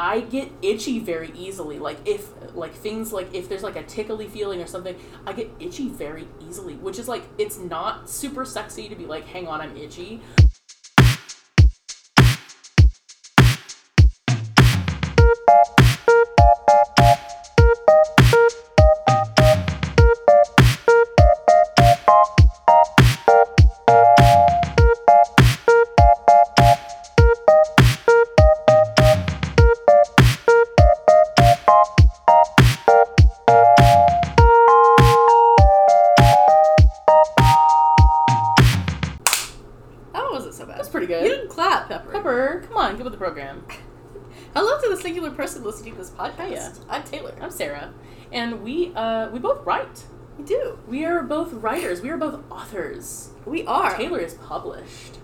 I get itchy very easily. Like if like things like if there's like a tickly feeling or something, I get itchy very easily, which is like it's not super sexy to be like, hang on, I'm itchy. We uh we both write. We do. We are both writers. We are both authors. We are. Taylor is published,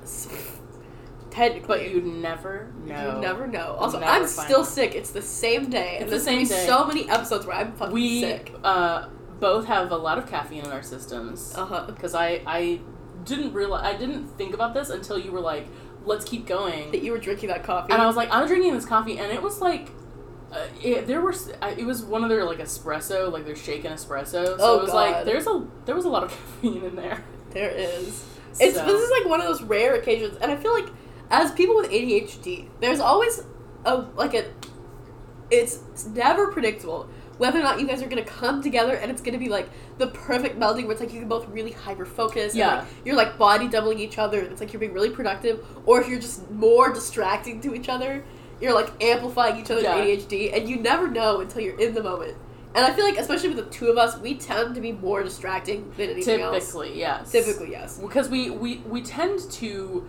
Technically. but you'd never know. You never know. Also, never I'm still out. sick. It's the same day. and It's the there's gonna be same day. so many episodes where I'm fucking we sick. uh, both have a lot of caffeine in our systems Uh huh. because I I didn't realize I didn't think about this until you were like, let's keep going, That you were drinking that coffee. and I was like, I'm drinking this coffee, and it was like. Uh, it, there were it was one of their like espresso like their shaken espresso so Oh, it was like there's a there was a lot of caffeine in there there is. It's this is like one of those rare occasions, and I feel like as people with ADHD, there's always a like a. It's, never predictable whether or not you guys are gonna come together, and it's gonna be like the perfect melding where it's like you can both really hyper focus. Yeah. Like, you're like body doubling each other. and It's like you're being really productive, or if you're just more distracting to each other, you're like amplifying each other's Yeah. ADHD, and you never know until you're in the moment. And I feel like, especially with the two of us, we tend to be more distracting than anything else. typically yes Typically, yes. because we, we we tend to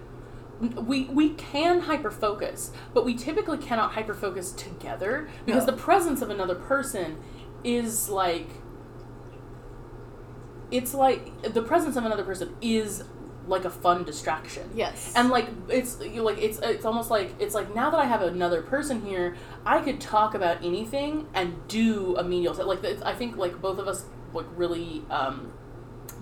we we can hyper focus but we typically cannot hyper focus together because No. the presence of another person is like it's like the presence of another person is like a fun distraction Yes. and like it's you like it's it's almost like it's like now that I have another person here, I could talk about anything and do a menial like it's, I think like both of us like really um,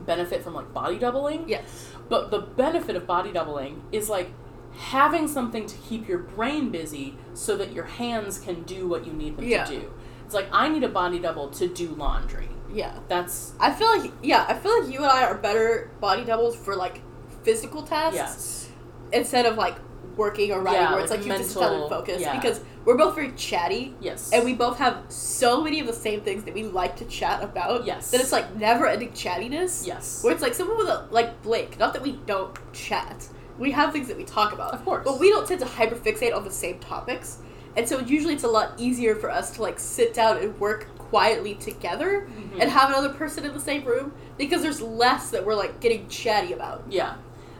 benefit from like body doubling. yes. But the benefit of body doubling is like having something to keep your brain busy so that your hands can do what you need them Yeah. to do. It's like I need a body double to do laundry. Yeah. That's I feel like yeah, I feel like you and I are better body doubles for like physical tasks yes. instead of like working or writing Yeah, where it's like like, you have to sit down and mental- focus yeah. because we're both very chatty Yes. and we both have so many of the same things that we like to chat about. Yes. That it's like never ending chattiness. Yes. Where it's like someone with a like Blake, not that we don't chat. We have things that we talk about. Of course. But we don't tend to hyperfixate on the same topics. And so usually it's a lot easier for us to like sit down and work quietly together Mhm. and have another person in the same room because there's less that we're like getting chatty about. Yeah,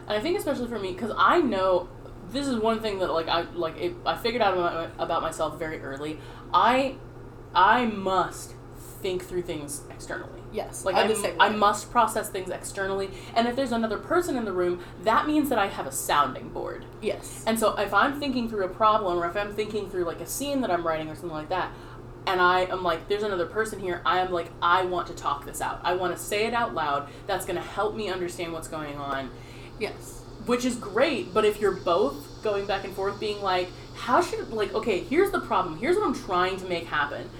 I think especially for me because I know this is one thing that like I like it, I figured out about, about myself very early. I I must think through things externally. Yes. Like I, the same I way. must process things externally, and if there's another person in the room, that means that I have a sounding board. Yes. And so if I'm thinking through a problem or if I'm thinking through like a scene that I'm writing or something like that, and I am like, there's another person here, I am like, I want to talk this out. I want to say it out loud. That's going to help me understand what's going on, Yes. which is great. But if you're both going back and forth being like, how should, like, okay, here's the problem, here's what I'm trying to make happen,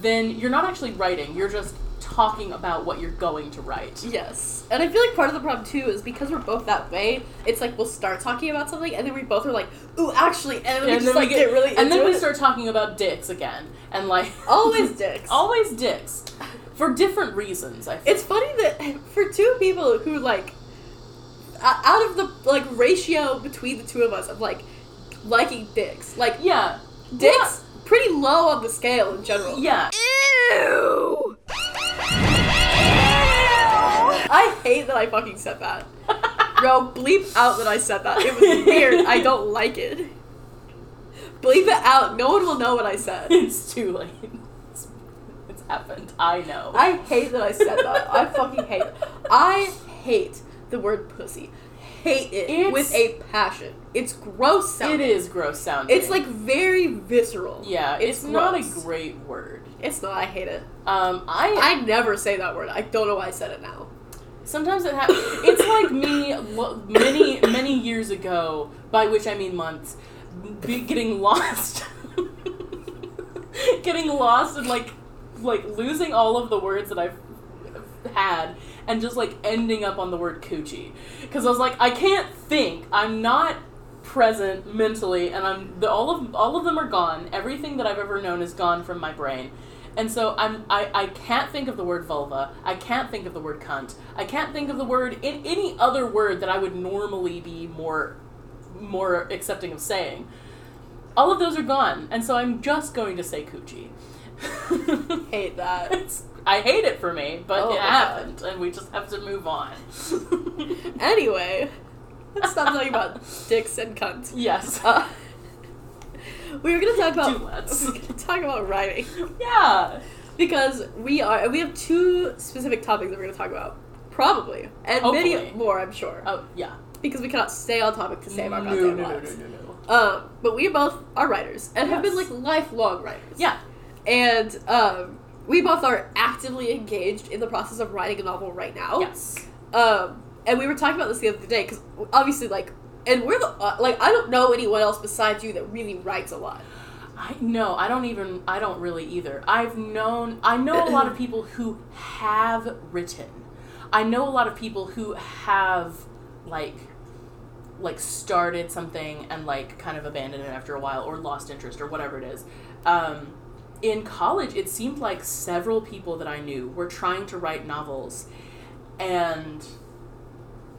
then you're not actually writing, you're just talking about what you're going to write. Yes. And I feel like part of the problem too is because we're both that way, it's like we'll start talking about something and then we both are like, ooh, actually, and then we And just then we get, get, really and then into we start talking about dicks again, and like Always dicks. always dicks, for different reasons. I feel. It's funny that for two people who like out of the like ratio between the two of us of like liking dicks, like yeah, dicks pretty low on the scale in general. yeah. Ew. I hate that I fucking said that. Bro, bleep out that I said that. It was weird. I don't like it. Bleep it out. No one will know what I said. it's too late. It's, it's happened. I know. I hate that I said that. I fucking hate it. I hate the word pussy. Hate it It's- with a passion. It's gross sounding. it is gross sounding. It's like very visceral. yeah, it's, not a great word. It's not. I hate it. Um, I, I never say that word. I don't know why I said it now. sometimes it happens. it's like me many many years ago, by which I mean months, be- getting lost. getting lost and like like losing all of the words that I've had and just like ending up on the word coochie. Because I was like I can't think. I'm not present mentally and I'm the, all of all of them are gone. Everything that I've ever known is gone from my brain. And so I'm I, I can't think of the word vulva. I can't think of the word cunt. I can't think of the word in any other word that I would normally be more more accepting of saying. All of those are gone and so I'm just going to say coochie. Hate that. it's, I hate it for me, but Oh it my God. happened, and we just have to move on. Anyway, let's stop talking about dicks and cunts. yes. Uh, we were gonna talk about Do let's. we gonna talk about writing yeah. because we are we have two specific topics that we're gonna talk about probably and many more I'm sure Oh yeah. because we cannot stay on topic to save our no, goddamn no, no, lives. no, no, no. Um, but we both are writers and have been like lifelong writers. Yeah. and um, we both are actively engaged in the process of writing a novel right now. Yes. Um, and we were talking about this the other day because obviously, like, and we're the uh, like I don't know anyone else besides you that really writes a lot. I no, I don't even. I don't really either. I've known. I know a lot of people who have written. I know a lot of people who have like like started something and like kind of abandoned it after a while or lost interest or whatever it is. Um, in college, it seemed like several people that I knew were trying to write novels, and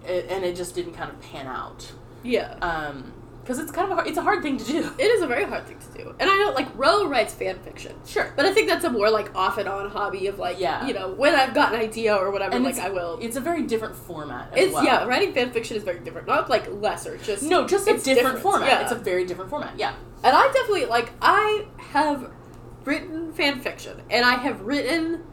it, and it just didn't kind of pan out. Yeah, Um, because it's kind of a hard, it's a hard thing to do. it is a very hard thing to do, and I know like Ro writes fan fiction, Sure. but I think that's a more like off and on hobby of like Yeah. you know when I've got an idea or whatever, And like I will. It's a very different format. As It's well. yeah, writing fan fiction is very different. Not like lesser, just No, just a it's different, format. Yeah. It's a very different format. Yeah. And I definitely like I have written fan fiction and I have written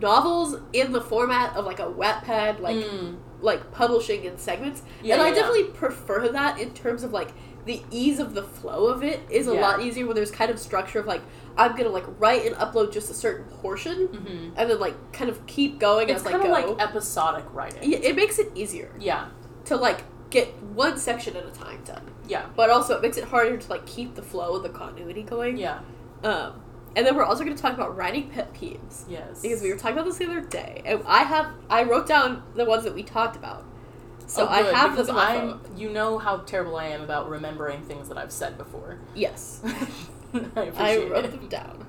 novels in the format of like a Wattpad like Mm. like publishing in segments. Yeah, and I yeah, yeah. definitely prefer that in terms of like the ease of the flow of it is a lot easier when there's kind of structure of like I'm gonna like write and upload just a certain portion hmm and then like kind of keep going It's kind of like episodic writing. Yeah, it makes it easier Yeah. to like get one section at a time done. Yeah. But also it makes it harder to like keep the flow and the continuity going. Yeah. Um, and then we're also going to talk about writing pet peeves Yes. because we were talking about this the other day, and I have I wrote down the ones that we talked about, so Oh, I have because I'm. You know how terrible I am about remembering things that I've said before. Yes, I I wrote it. them down.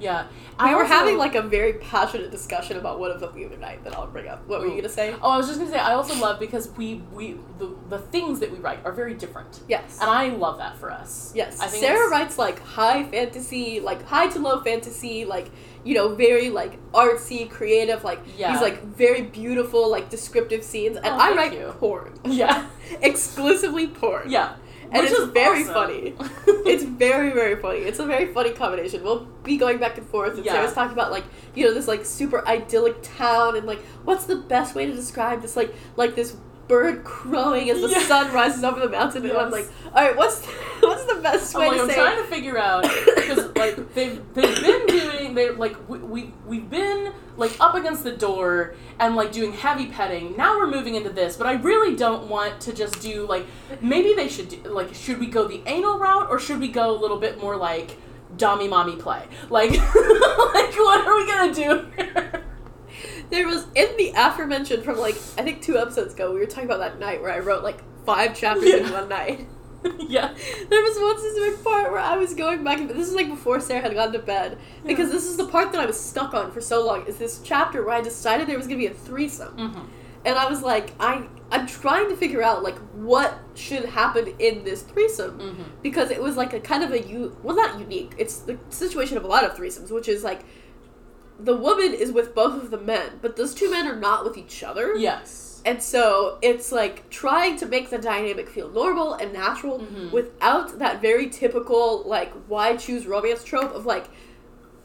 Yeah. We I were also- having like a very passionate discussion about one of them the other night that I'll bring up. What were you gonna say? Oh, I was just gonna say I also love because we we the the things that we write are very different, Yes. and I love that for us. Yes, I think Sarah writes like high fantasy, like high to low fantasy, like you know, very like artsy, creative, like Yeah. these like very beautiful, like descriptive scenes, and Oh, I write you. porn, Yeah. exclusively porn. Yeah. And Which it's very awesome. funny. It's very very funny. It's a very funny combination. We'll be going back and forth, and Yeah. Sarah's talking about like you know this like super idyllic town, and like what's the best way to describe this like like this bird crowing as the Yeah. sun rises over the mountain, and I'm like, all right, what's what's the best way I'm, like, to I'm say? trying to figure out because like they've they've been doing they like we, we we've been like up against the door and like doing heavy petting. Now we're moving into this, but I really don't want to just do like maybe they should do like should we go the anal route or should we go a little bit more like dommy mommy play like like what are we gonna do? here? There was in the aforementioned from like I think two episodes ago, we were talking about that night where I wrote like five chapters in one night. yeah. There was one specific part where I was going back and this is like before Sarah had gone to bed because this is the part that I was stuck on for so long. Is this chapter where I decided there was gonna be a threesome, hmm and I was like, I I'm trying to figure out like what should happen in this threesome hmm because it was like a kind of a you well not unique. It's the situation of a lot of threesomes, which is like the woman is with both of the men, but those two men are not with each other. Yes. And so it's like trying to make the dynamic feel normal and natural Mhm. without that very typical like why choose romance trope of like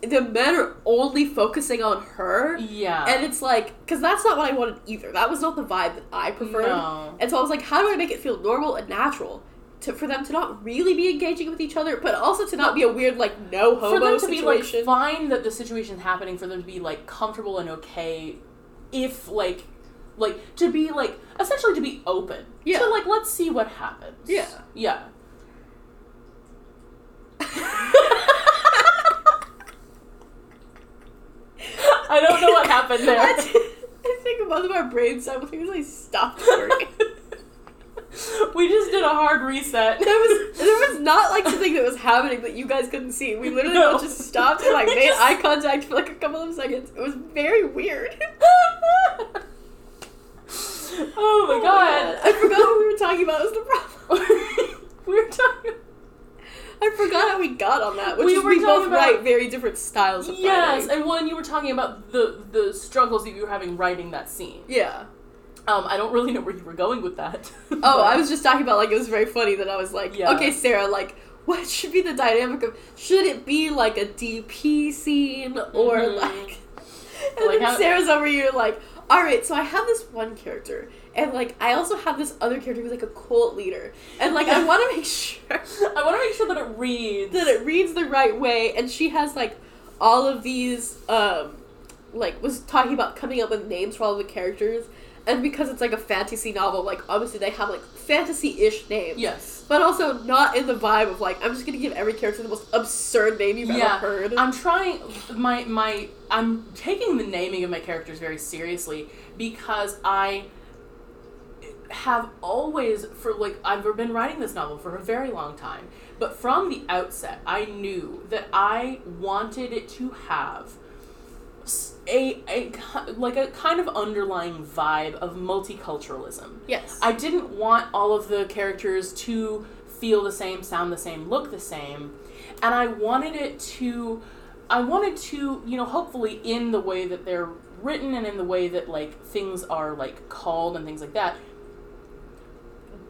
the men are only focusing on her. Yeah. And it's like, because that's not what I wanted either. That was not the vibe that I preferred. No. And so I was like, how do I make it feel normal and natural? to, for them to not really be engaging with each other, but also to not be a weird like no homo for them to situation. be like fine that the situation's happening, for them to be like comfortable and okay, if like like to be like essentially to be open. Yeah. Like let's see what happens. Yeah. Yeah. I don't know what happened there. I, I think both of our brains simultaneously stopped working. we just did a hard reset. There was there was not like something that was happening that you guys couldn't see. We literally No. both just stopped and like made just- eye contact for like a couple of seconds. It was very weird. oh my oh god. I forgot what we were talking about. Was the problem? we were talking. I forgot how we got on that. Which We is were we both about- write very different styles of Yes, writing. and one you were talking about the the struggles that you were having writing that scene, yeah. Um, I don't really know where you were going with that. Oh, I was just talking about like it was very funny that I was like, Yeah. okay, Sarah, like what should be the dynamic of should it be like a DP scene or Mhm. like and Like then how- Sarah's over here like, all right, so I have this one character and like I also have this other character who's like a cult leader and like I want to make sure I want to make sure that it reads. that it reads the right way and she has like all of these um like was talking about coming up with names for all the characters and because it's like a fantasy novel like obviously they have like fantasy-ish names. Yes. but also not in the vibe of like i'm just gonna give every character the most absurd name you've Yeah, ever heard. I'm trying my my I'm taking the naming of my characters very seriously because I have always for like I've been writing this novel for a very long time, but from the outset I knew that I wanted it to have a, a like a kind of underlying vibe of multiculturalism. yes I didn't want all of the characters to feel the same, sound the same, look the same. And I wanted it to I wanted to, you know, hopefully in the way that they're written and in the way that like things are like called and things like that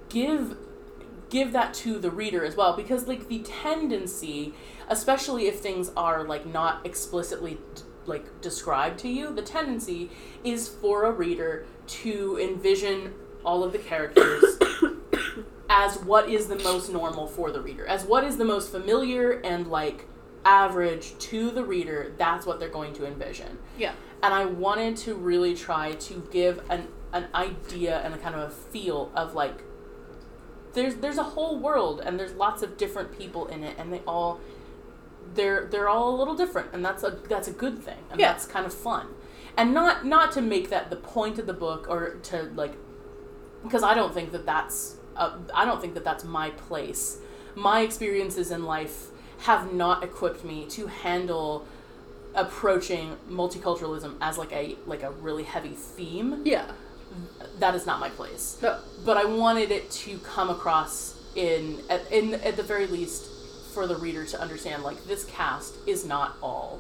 give give that to the reader as well because like the tendency especially if things are like not explicitly like described to you the tendency is for a reader to envision all of the characters as what is the most normal for the reader as what is the most familiar and like average to the reader that's what they're going to envision. Yeah. And I wanted to really try to give an an idea and a kind of a feel of like there's there's a whole world and there's lots of different people in it and they all they're they're all a little different and that's a that's a good thing and Yeah. that's kind of fun and not not to make that the point of the book or to like because I don't think that that's uh, I don't think that that's my place. My experiences in life have not equipped me to handle approaching multiculturalism as like a like a really heavy theme. yeah That is not my place. no But I wanted it to come across in at, in at the very least for the reader to understand like this cast is not all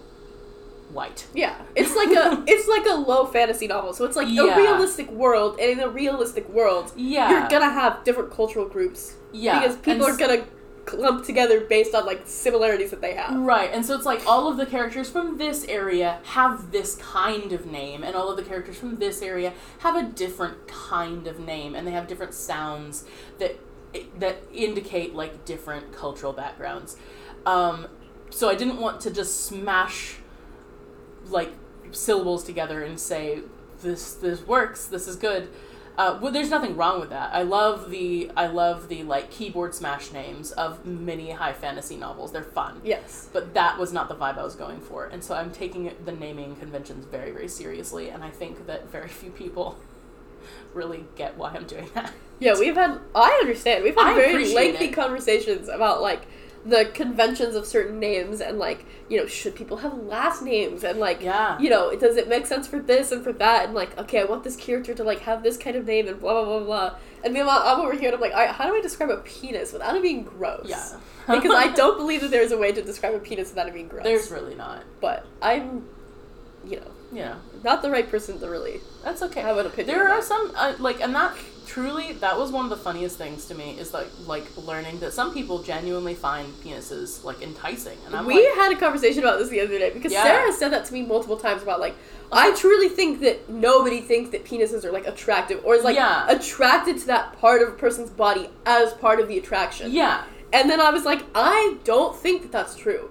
white. yeah it's like a it's like a low fantasy novel so it's like Yeah. a realistic world and in a realistic world Yeah. you're gonna have different cultural groups Yeah. because people and are gonna clump together based on like similarities that they have Right, and so it's like all of the characters from this area have this kind of name, and all of the characters from this area have a different kind of name, and they have different sounds that that indicate like different cultural backgrounds. Um, so I didn't want to just smash like syllables together and say this this works, this is good. Uh, well, there's nothing wrong with that. I love the I love the like keyboard smash names of many high fantasy novels. They're fun. yes But that was not the vibe I was going for, and so I'm taking the naming conventions very very seriously, and I think that very few people really get why I'm doing that. Yeah, we've had. I understand. We've had I very lengthy it. conversations about like the conventions of certain names and like you know should people have last names and like Yeah. you know does it make sense for this and for that and like okay I want this character to like have this kind of name and blah blah blah blah and meanwhile I'm over here and I'm like all right, how do I describe a penis without it being gross? Yeah. because I don't believe that there's a way to describe a penis without it being gross. There's really not. but I'm, you know, Yeah, not the right person to really that's okay. have an opinion. There are some uh, like, and that truly that was one of the funniest things to me is like like learning that some people genuinely find penises like enticing, and I'm we like, had a conversation about this the other day because Yeah. Sarah said that to me multiple times about like I truly think that nobody thinks that penises are like attractive or is like Yeah. attracted to that part of a person's body as part of the attraction. yeah, And then I was like, I don't think that that's true.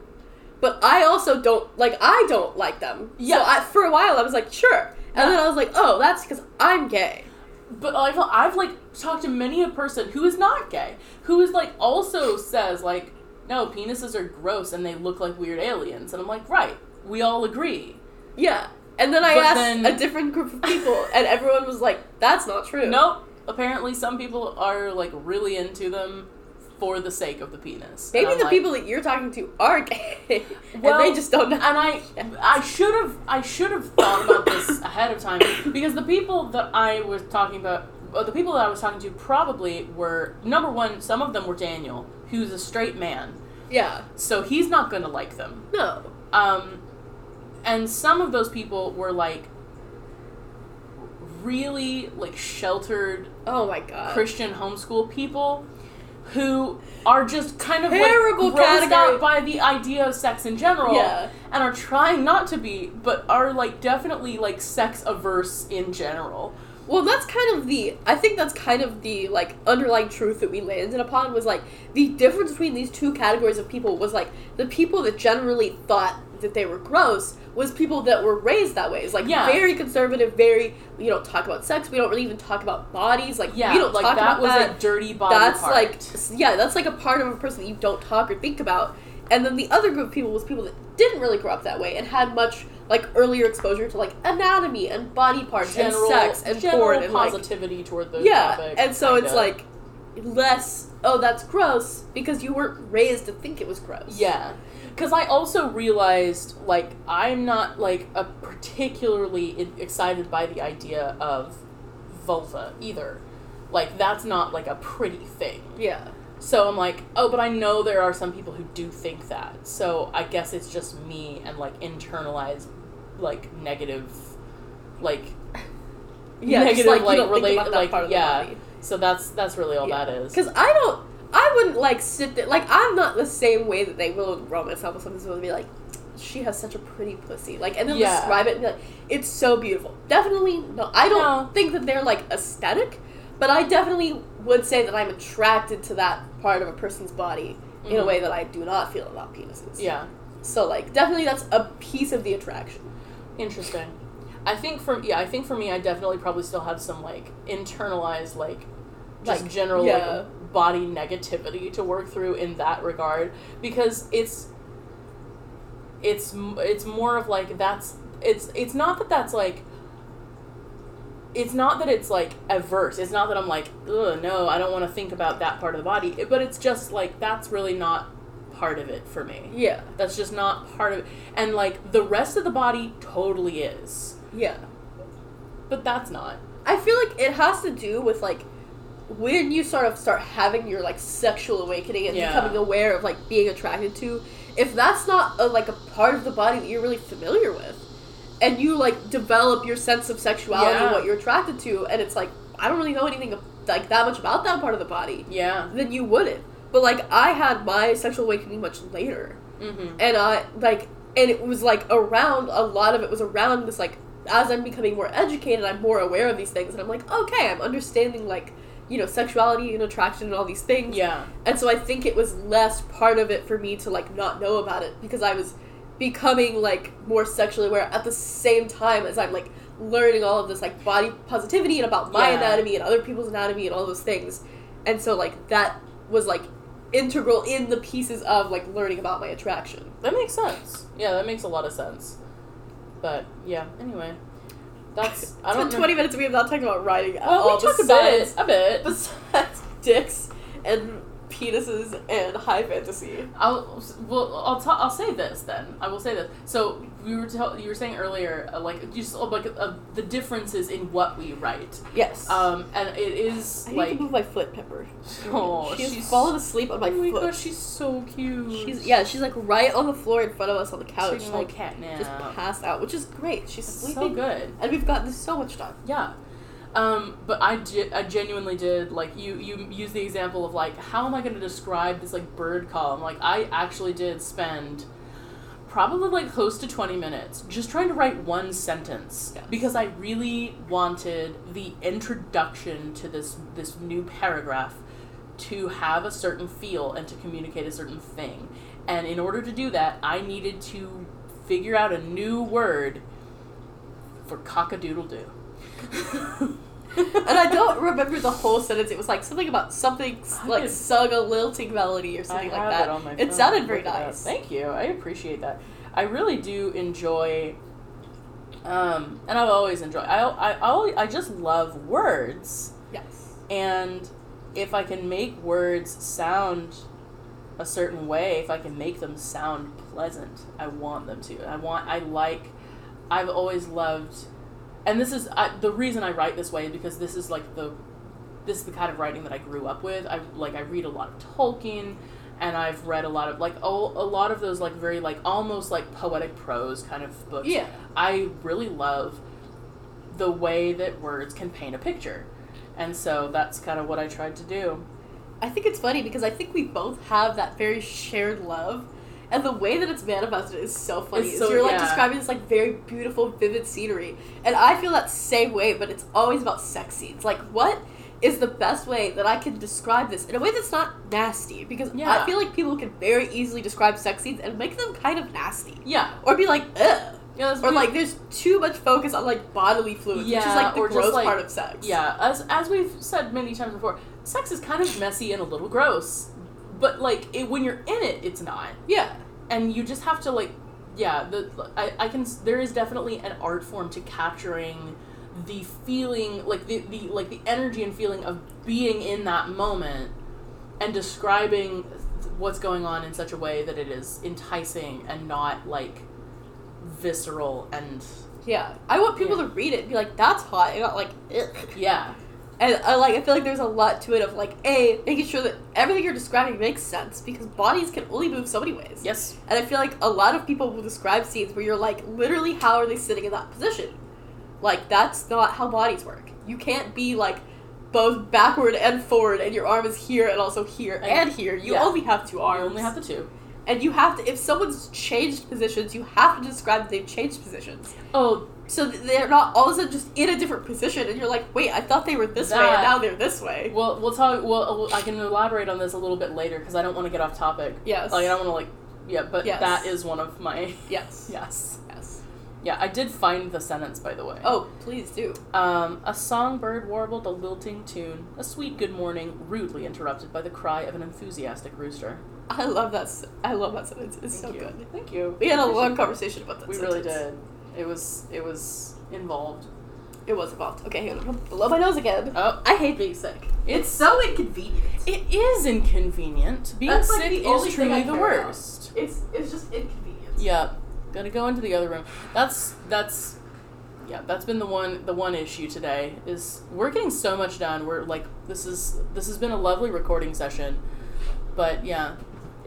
But I also don't like I don't like them. Yeah. So I, for a while I was like, sure. And Yeah. then I was like, oh, that's because I'm gay. But I've I've like talked to many a person who is not gay, who is like also says like, no, penises are gross and they look like weird aliens, and I'm like, right, we all agree. Yeah. And then I But asked then- a different group of people, and everyone was like, "That's not true." Nope. Apparently, some people are like really into them for the sake of the penis. Maybe the like- people that you're talking to are gay, Well, and they just don't know. And I, I should have, I should have thought about this ahead of time because the people that I was talking about, uh, the people that I was talking to probably were number one. Some of them were Daniel, who's a straight man, yeah. so he's not going to like them. No. Um, and some of those people were like really like sheltered Oh my god. Christian homeschool people who are just kind of Terrible like grossed out by the idea of sex in general Yeah. and are trying not to be but are like definitely like sex averse in general Well, that's kind of the. I think that's kind of the like underlying truth that we landed upon was like the difference between these two categories of people was like the people that generally thought that they were gross was people that were raised that way. It's like Yeah. very conservative, very you don't talk about sex, we don't really even talk about bodies. Like yeah we don't like talk that about was that. a dirty body that's part. like yeah, that's like a part of a person that you don't talk or think about. And then the other group of people was people that didn't really grow up that way and had much like earlier exposure to like anatomy and body parts general and sex and porn and like positivity toward the yeah, topic and so it's kinda. like less. Oh, that's gross because you weren't raised to think it was gross. Yeah. Because I also realized, like, I'm not, like, a particularly excited by the idea of vulva either. Like, that's not, like, a pretty thing. yeah, So I'm like, oh, but I know there are some people who do think that. So I guess it's just me and, like, internalized, like, negative, like, yeah. Negative, like, like, you don't relate- think about that like, part of yeah. so that's, that's really all that is. Because I don't, I wouldn't like sit there. Like I'm not the same way that they will romance novels. Sometimes will be like, she has such a pretty pussy. Like, and they'll Yeah. describe it and be like, it's so beautiful. Definitely, no. I don't No. think that they're like aesthetic, but I definitely would say that I'm attracted to that part of a person's body in a Mhm. way that I do not feel about penises. Yeah. So like, definitely that's a piece of the attraction. Interesting. I think for yeah, I think for me, I definitely probably still have some like internalized like just Like, general yeah. like body negativity to work through in that regard because it's it's it's more of like that's it's it's not that that's like it's not that it's like averse. It's not that I'm like, ugh, no, I don't want to think about that part of the body. It- but it's just like that's really not part of it for me. Yeah. That's just not part of it. And like the rest of the body totally is. Yeah. But that's not. I feel like it has to do with like when you sort of start having your like sexual awakening and Yeah. becoming aware of like being attracted to if that's not a, like a part of the body that you're really familiar with and you like develop your sense of sexuality and what you're attracted to and it's like I don't really know anything like that much about that part of the body Yeah. then you wouldn't but like I had my sexual awakening much later Mm-hmm. and I like and it was like around a lot of it was around this like as I'm becoming more educated I'm more aware of these things and I'm like okay I'm understanding like you know sexuality and attraction and all these things Yeah. and so I think it was less part of it for me to like not know about it because I was becoming like more sexually aware at the same time as I'm like learning all of this like body positivity and about my Yeah. anatomy and other people's anatomy and all those things and so like that was like integral in the pieces of like learning about my attraction That makes sense. Yeah, that makes a lot of sense. But yeah, anyway. That's I It's don't been know. 20 minutes we have not talked about writing at Well, all we talked a besides, bit. A bit. besides dicks and penises and high fantasy. I'll well I'll ta- I'll say this then. I will say this. So we were tell- you were saying earlier uh, like just uh, like uh, the differences in what we write. Yes. Um and it is I need like to move my foot, Pepper. Oh, she's, she's- fallen asleep on my oh my foot. gosh, she's so cute. She's yeah, she's like right on the floor in front of us on the couch, a like little cat nap. just passed out, which is great. She's It's sleeping, so good. and we've gotten so much done. Yeah. Um, but I, ge- I genuinely did like you you use the example of like how am I going to describe this like bird column? Like I actually did spend probably like close to 20 minutes just trying to write one sentence Yeah. because I really wanted the introduction to this this new paragraph to have a certain feel and to communicate a certain thing. And in order to do that I needed to figure out a new word for cock-a-doodle-doo and I don't remember the whole sentence. It was like something about something I like sung a lilting melody or something like that. It, It sounded very nice. Thank you. I appreciate that. I really do enjoy Um, and I've always enjoyed. I I I, always, I just love words, Yes. and if I can make words sound a certain way, if I can make them sound pleasant, I want them to. I want. I like. I've always loved, and this is I, the reason I write this way because this is like the, this is the kind of writing that I grew up with. I like I read a lot of Tolkien, and I've read a lot of like oh a lot of those like very like almost like poetic prose kind of books. Yeah. I really love the way that words can paint a picture. And so that's kind of what I tried to do. I think it's funny because I think we both have that very shared love. And the way that it's manifested is so funny. It's so- you're like yeah. describing this like very beautiful, vivid scenery. And I feel that same way, but it's always about sex scenes. Like what is the best way that I can describe this in a way that's not nasty? Because Yeah. I feel like people can very easily describe sex scenes and make them kind of nasty. Yeah. Or be like, ugh. Yeah, Or weird. like there's too much focus on like bodily fluids, which is like the gross like- part of sex. Yeah, as as we've said many times before, sex is kind of messy and a little gross. But like it, when you're in it, it's not. Yeah. And you just have to like yeah, the I, I can there is definitely an art form to capturing the feeling like the, the like the energy and feeling of being in that moment and describing what's going on in such a way that it is enticing and not like visceral and Yeah. I want people Yeah. to read it and be like, that's hot. And not like, ugh. yeah And I like I feel like there's a lot to it of like a making sure that everything you're describing makes sense because bodies can only move so many ways. yes And I feel like a lot of people will describe scenes where you're like, literally, how are they sitting in that position? Like that's not how bodies work. You can't be like both backward and forward, and your arm is here and also here and, And- here. You yeah. only have two arms. you only have the two and you have to. If someone's changed positions, you have to describe that they've changed positions. oh So they're not all of a sudden just in a different position, and you're like, wait, I thought they were this way, and now they're this way. Well, we'll talk. Well, I can elaborate on this a little bit later because I don't want to get off topic. Yes. Like I don't want to like, yeah. But Yes. that is one of my Yes. yes. Yes. Yeah, I did find the sentence by the way. Oh, please do. Um, a songbird warbled a lilting tune, a sweet good morning, rudely interrupted by the cry of an enthusiastic rooster. I love that. I love that sentence. It's so you. good. Thank you. We had a long conversation about that. We really did. It was it was involved. It was involved. Okay, hang on. Blow my nose again. Oh, I hate being sick. It's- so inconvenient. it is inconvenient. Being That's, sick only is truly the care about. worst. It's it's just inconvenient. Yeah, gotta go into the other room. That's that's yeah, that's been the one the one issue today is we're getting so much done. We're like this is this has been a lovely recording session, but yeah,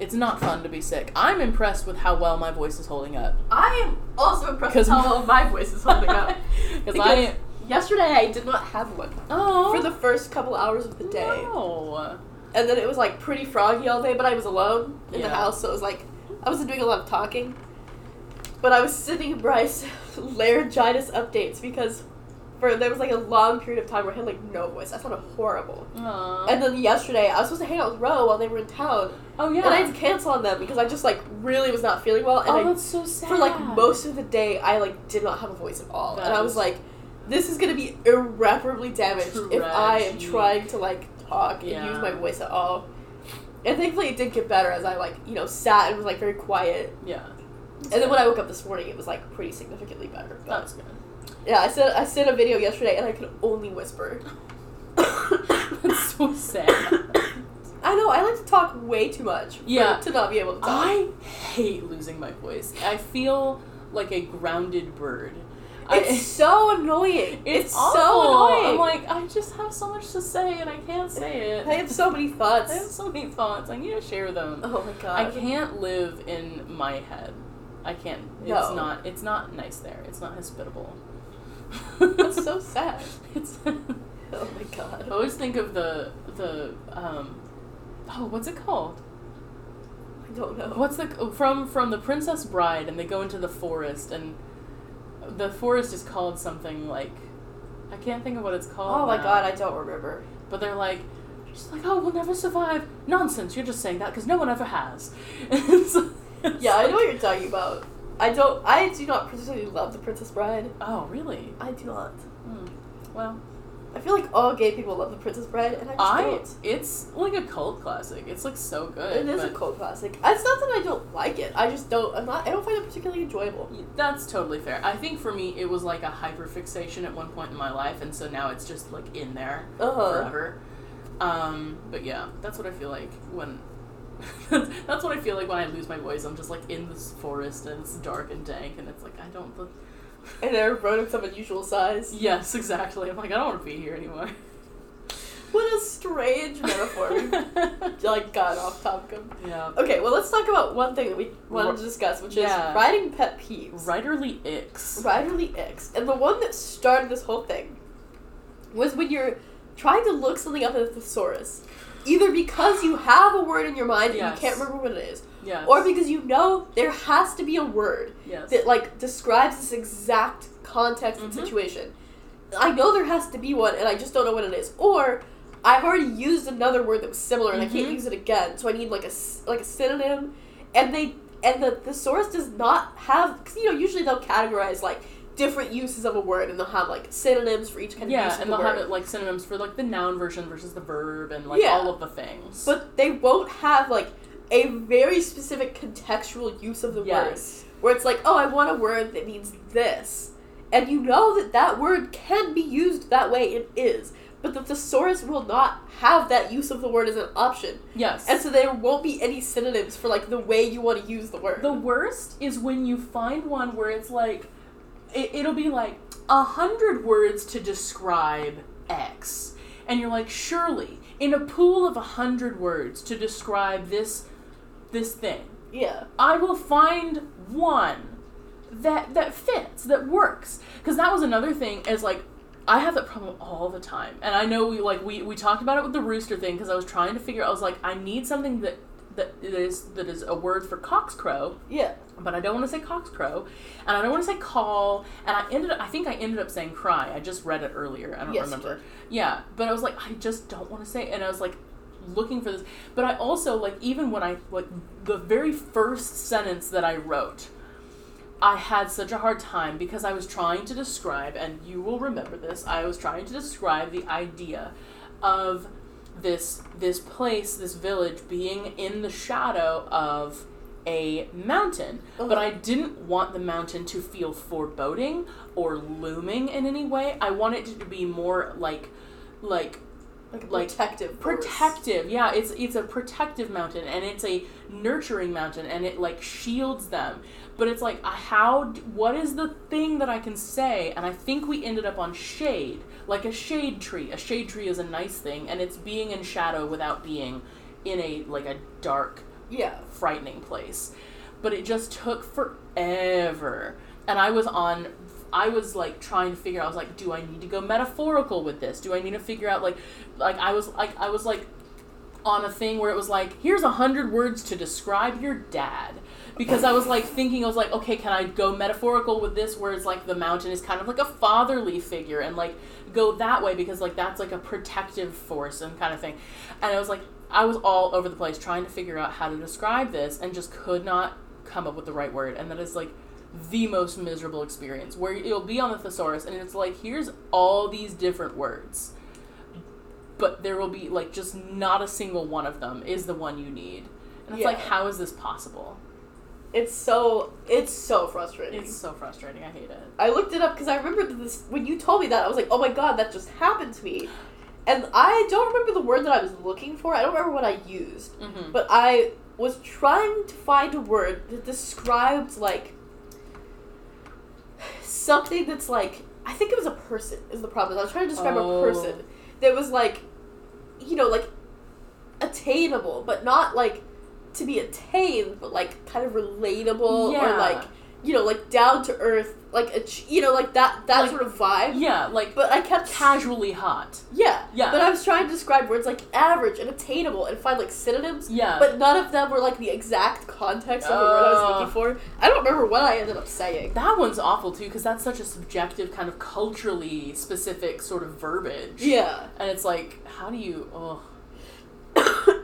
it's not fun to be sick. I'm impressed with how well my voice is holding up. I am also impressed with how well my voice is holding up. Because I yesterday I did not have one oh for the first couple hours of the day, no. and then it was like pretty froggy all day. But I was alone in the house, so it was like I wasn't doing a lot of talking. But I was sending Bryce laryngitis updates because for there was like a long period of time where I had like no voice. I sounded horrible. Aw. And then yesterday I was supposed to hang out with Ro while they were in town, oh yeah. and I had to cancel on them because I just like really was not feeling well. And oh, I that's so sad. for like most of the day I like did not have a voice at all. That and I was like, this is gonna be irreparably damaged if I am trying to like talk and Yeah. use my voice at all. And thankfully it did get better as I like, you know, sat and was like very quiet. yeah. And then when I woke up this morning it was like pretty significantly better. But That's good. Yeah, I sent I sent a video yesterday and I could only whisper. That's so sad. I know, I like to talk way too much Yeah. to not be able to talk. I hate losing my voice. I feel like a grounded bird. I- it's so annoying. it's, It's, so annoying. I'm like, I just have so much to say and I can't say it. I have so many thoughts. I have so many thoughts. I need to share them. Oh my god. I can't live in my head. I can't. No. It's not. It's not nice there. It's not hospitable. That's so sad. It's. Oh my god. I always think of the the um. Oh, what's it called? I don't know. What's the from from the Princess Bride and they go into the forest and the forest is called something like I can't think of what it's called. Oh my now. god, I don't remember. But they're like, she's like, oh, we'll never survive. Nonsense! You're just saying that because no one ever has. Yeah, I know what you're talking about. I don't. I do not particularly love the Princess Bride. Oh really? I do not. Hmm. Well, I feel like all gay people love The Princess Bride, and I just I don't. it's like a cult classic. It's like so good. It is a cult classic. It's not that I don't like it. I just don't. I'm not. I don't find it particularly enjoyable. That's totally fair. I think for me, it was like a hyper fixation at one point in my life, and so now it's just like in there Uh huh. forever. Um, but yeah, that's what I feel like when. that's what I feel like when I lose my voice. I'm just like in this forest and it's dark and dank, and it's like I don't. And they're rodents of unusual size. Yes, exactly. I'm like I don't want to be here anymore. What a strange metaphor. we like got off topic of. yeah. Okay, well let's talk about one thing that we wanted to discuss, which Yeah. is writing pet peeves. Writerly icks. Writerly icks. And the one that started this whole thing was when you're trying to look something up in a thesaurus. Either because you have a word in your mind and you can't remember what it is, Yes. or because you know there has to be a word yes. that like describes this exact context and Mhm. situation. I know there has to be one and I just don't know what it is. Or I've already used another word that was similar and I can't Mhm. use it again, so I need like a like a synonym. And they and the thesaurus does not have because you know usually they'll categorize like different uses of a word and they'll have like synonyms for each kind of yeah, and they'll have it like synonyms for like the noun version versus the verb and like Yeah. all of the things. but they won't have like a very specific contextual use of the word. where it's like, oh, I want a word that means this, and you know that that word can be used that way. It is, but the thesaurus will not have that use of the word as an option, Yes. and so there won't be any synonyms for like the way you want to use the word. The worst is when you find one where it's like, it, it'll be like a hundred words to describe X. And you're like, surely, in a pool of a hundred words to describe this, this thing, yeah, I will find one that that fits, that works. Because that was another thing. Is like, I have that problem all the time, and I know we like we we talked about it with the rooster thing because I was trying to figure. I was like, I need something that that is that is a word for cock's crow. yeah, but I don't want to say cock's crow, and I don't want to say call, and I ended up, I think I ended up saying cry. I just read it earlier. I don't Yes, remember. Yeah, but I was like, I just don't want to say, it. and I was like looking for this, but I also like even when I like the very first sentence that I wrote. I had such a hard time because I was trying to describe, and you will remember this. I was trying to describe the idea of this this place, this village, being in the shadow of a mountain. But Uh-huh. I didn't want the mountain to feel foreboding or looming in any way. I wanted it to be more like like like protective, force. protective yeah it's it's a protective mountain and it's a nurturing mountain and it like shields them but it's like how what is the thing that i can say and i think we ended up on shade like a shade tree a shade tree is a nice thing and it's being in shadow without being in a like a dark Yeah, frightening place. But it just took forever. And I was on I was like trying to figure out I was like, do I need to go metaphorical with this? Do I need to figure out like like I was like I was like on a thing where it was like, here's a hundred words to describe your dad. Because I was like thinking, I was like, okay, can I go metaphorical with this where it's like the mountain is kind of like a fatherly figure and like go that way because like that's like a protective force and kind of thing. And I was like, I was all over the place trying to figure out how to describe this and just could not come up with the right word. And that is like the most miserable experience where it'll be on the thesaurus and it's like, here's all these different words but there will be like just not a single one of them is the one you need. And it's like, how is this possible? It's so it's so frustrating. It's so frustrating. I hate it. I looked it up because I remember this when you told me that I was like, oh my god, that just happened to me, and I don't remember the word that I was looking for. I don't remember what I used, Mm-hmm. but I was trying to find a word that described like something that's like I think it was a person is the problem. I was trying to describe Oh. a person that was like, you know, like attainable, but not like to be attained, but like kind of relatable Yeah. or like you know, like down to earth, like a, you know, like that that Like- sort of vibe. yeah, like But I kept casually hot. yeah, Yeah. But I was trying to describe words like average and attainable and find like synonyms. Yeah. But none of them were like the exact context of the word I was looking for. I don't remember what I ended up saying. that one's awful too because that's such a subjective kind of culturally specific sort of verbiage. Yeah. And it's like, how do you? Oh,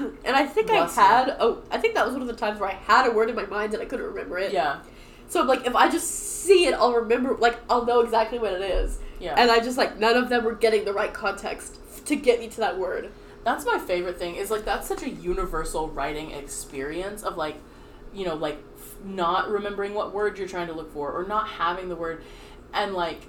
and I think Bless I had oh I think that was one of the times where I had a word in my mind and I couldn't remember it. yeah. So I'm like, if I just see it, I'll remember. Like I'll know exactly what it is. Yeah. and I just like none of them were getting the right context to get me to that word. That's my favorite thing. Is like that's such a universal writing experience of like, you know, like f- not remembering what word you're trying to look for or not having the word, and like,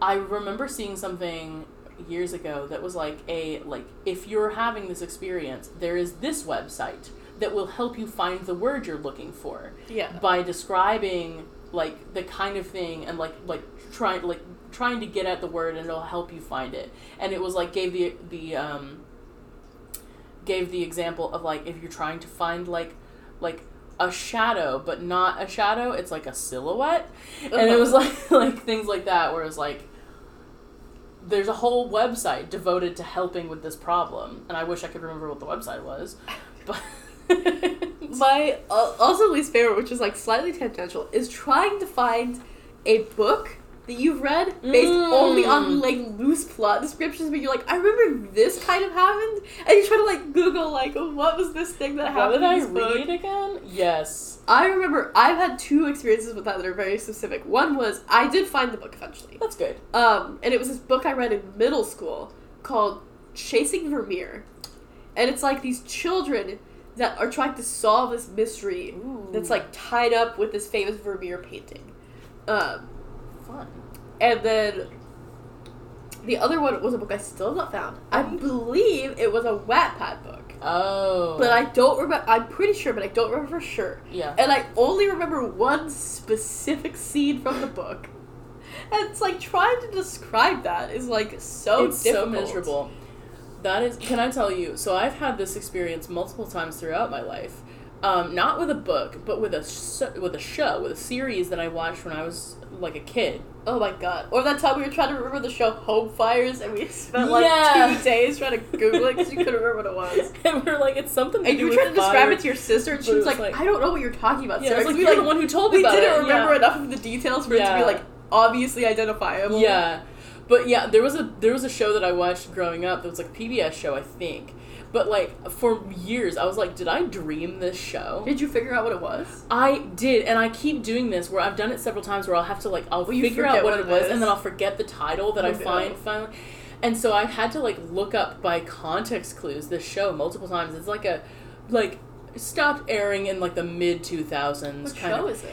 I remember seeing something years ago that was like a like if you're having this experience, there is this website that will help you find the word you're looking for Yeah. by describing like the kind of thing and like like trying like trying to get at the word and it'll help you find it. And it was like gave the the um gave the example of like if you're trying to find like like a shadow but not a shadow it's like a silhouette. And it was like like things like that where it's like there's a whole website devoted to helping with this problem and i wish i could remember what the website was but My uh, also least favorite, which is like slightly tangential, is trying to find a book that you've read based Mm. only on like loose plot descriptions, but you're like, I remember this kind of happened, and you try to like Google like what was this thing that happened did I book. read again? Yes. I remember I've had two experiences with that that are very specific. One was I did find the book eventually, That's good. um, and it was this book I read in middle school called Chasing Vermeer, and it's like these children that are trying to solve this mystery that's like tied up with this famous Vermeer painting. Um, fun. and then the other one was a book I still have not found. I mm-hmm. believe it was a Wattpad book, Oh. but I don't remember. I'm pretty sure, but I don't remember for sure. yeah. And I only remember one specific scene from the book. And it's like trying to describe that is like so it's so miserable. That is. Can I tell you? So I've had this experience multiple times throughout my life. Um, not with a book, but with a with a show, with a series that I watched when I was like a kid. Oh my god. Or that time we were trying to remember the show Home Fires and we spent like Yeah. two days trying to Google it because you couldn't remember what it was. And we're like, it's something And you were trying to describe fire. it to your sister and she was was like, like- I don't know what you're talking about, Yeah, Sarah. like we, you're the one who told me we didn't it. remember yeah. enough of the details for it to be like obviously identifiable. Yeah, but yeah, there was a there was a show that I watched growing up that was like a PBS show, I think. But like for years, I was like, did I dream this show? Did you figure out what it was? I did, and I keep doing this where I've done it several times where I'll have to like I'll Well, figure out what, what it was is. and then I'll forget the title that Oh, I no. find finally. And so I've had to like look up by context clues this show multiple times. It's like a like stopped airing in like the mid two thousands What show of. is it?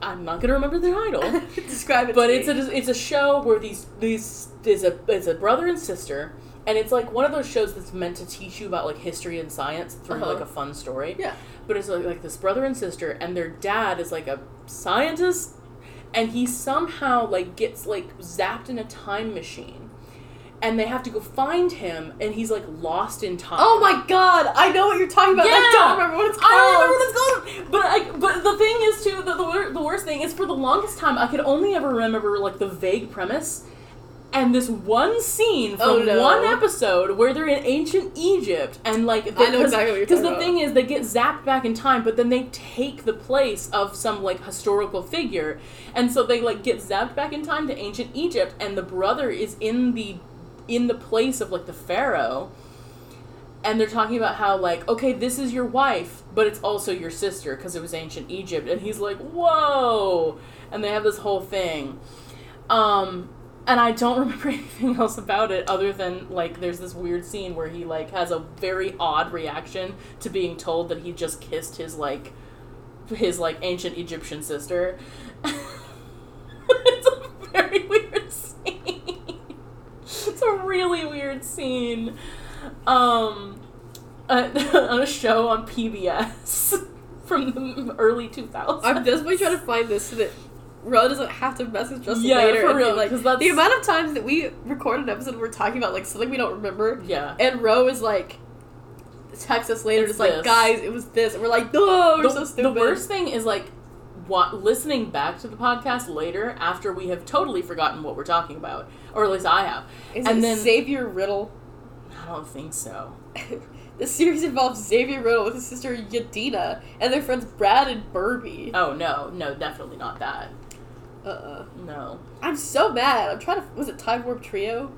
I'm not gonna remember the title. Describe it but it's me. a it's a show where these these is a it's a brother and sister and it's like one of those shows that's meant to teach you about like history and science through Uh-huh. like a fun story Yeah. but it's like, like this brother and sister and their dad is like a scientist and he somehow like gets like zapped in a time machine and they have to go find him and he's like lost in time Oh my god, I know what you're talking about. I don't remember what it's called. I don't remember what it's called, but I, but the thing is too the, the the worst thing is for the longest time I could only ever remember like the vague premise, and this one scene from Oh, no. one episode where they're in ancient Egypt and like I know exactly what you're because the about. thing is they get zapped back in time, but then they take the place of some like historical figure, and so they like get zapped back in time to ancient Egypt, and the brother is in the in the place of like the pharaoh. And they're talking about how like okay this is your wife but it's also your sister because it was ancient egypt. And he's like whoa. And they have this whole thing. Um and i don't remember anything else about it other than like there's this weird scene where he like has a very odd reaction to being told that he just kissed his like his like ancient egyptian sister. It's a very weird scene. It's a really weird scene. Um on a show on PBS from the early 2000s. I'm desperately trying to find this so that Ro doesn't have to message us Yeah, later. for and real, like that's- the amount of times that we record an episode, we're talking about like something we don't remember, yeah. and Ro is like, text us later, It's just like, guys, it was this, and we're like, no, we're The, so the worst thing is like what listening back to the podcast later after we have totally forgotten what we're talking about, or at least I have. is and it then Xavier Riddle. I don't think so. the series involves Xavier Riddle with his sister Yadina and their friends Brad and Berby. Oh no, no, definitely not that. Uh uh No, I'm so mad. I'm trying to. Was it Time Warp Trio?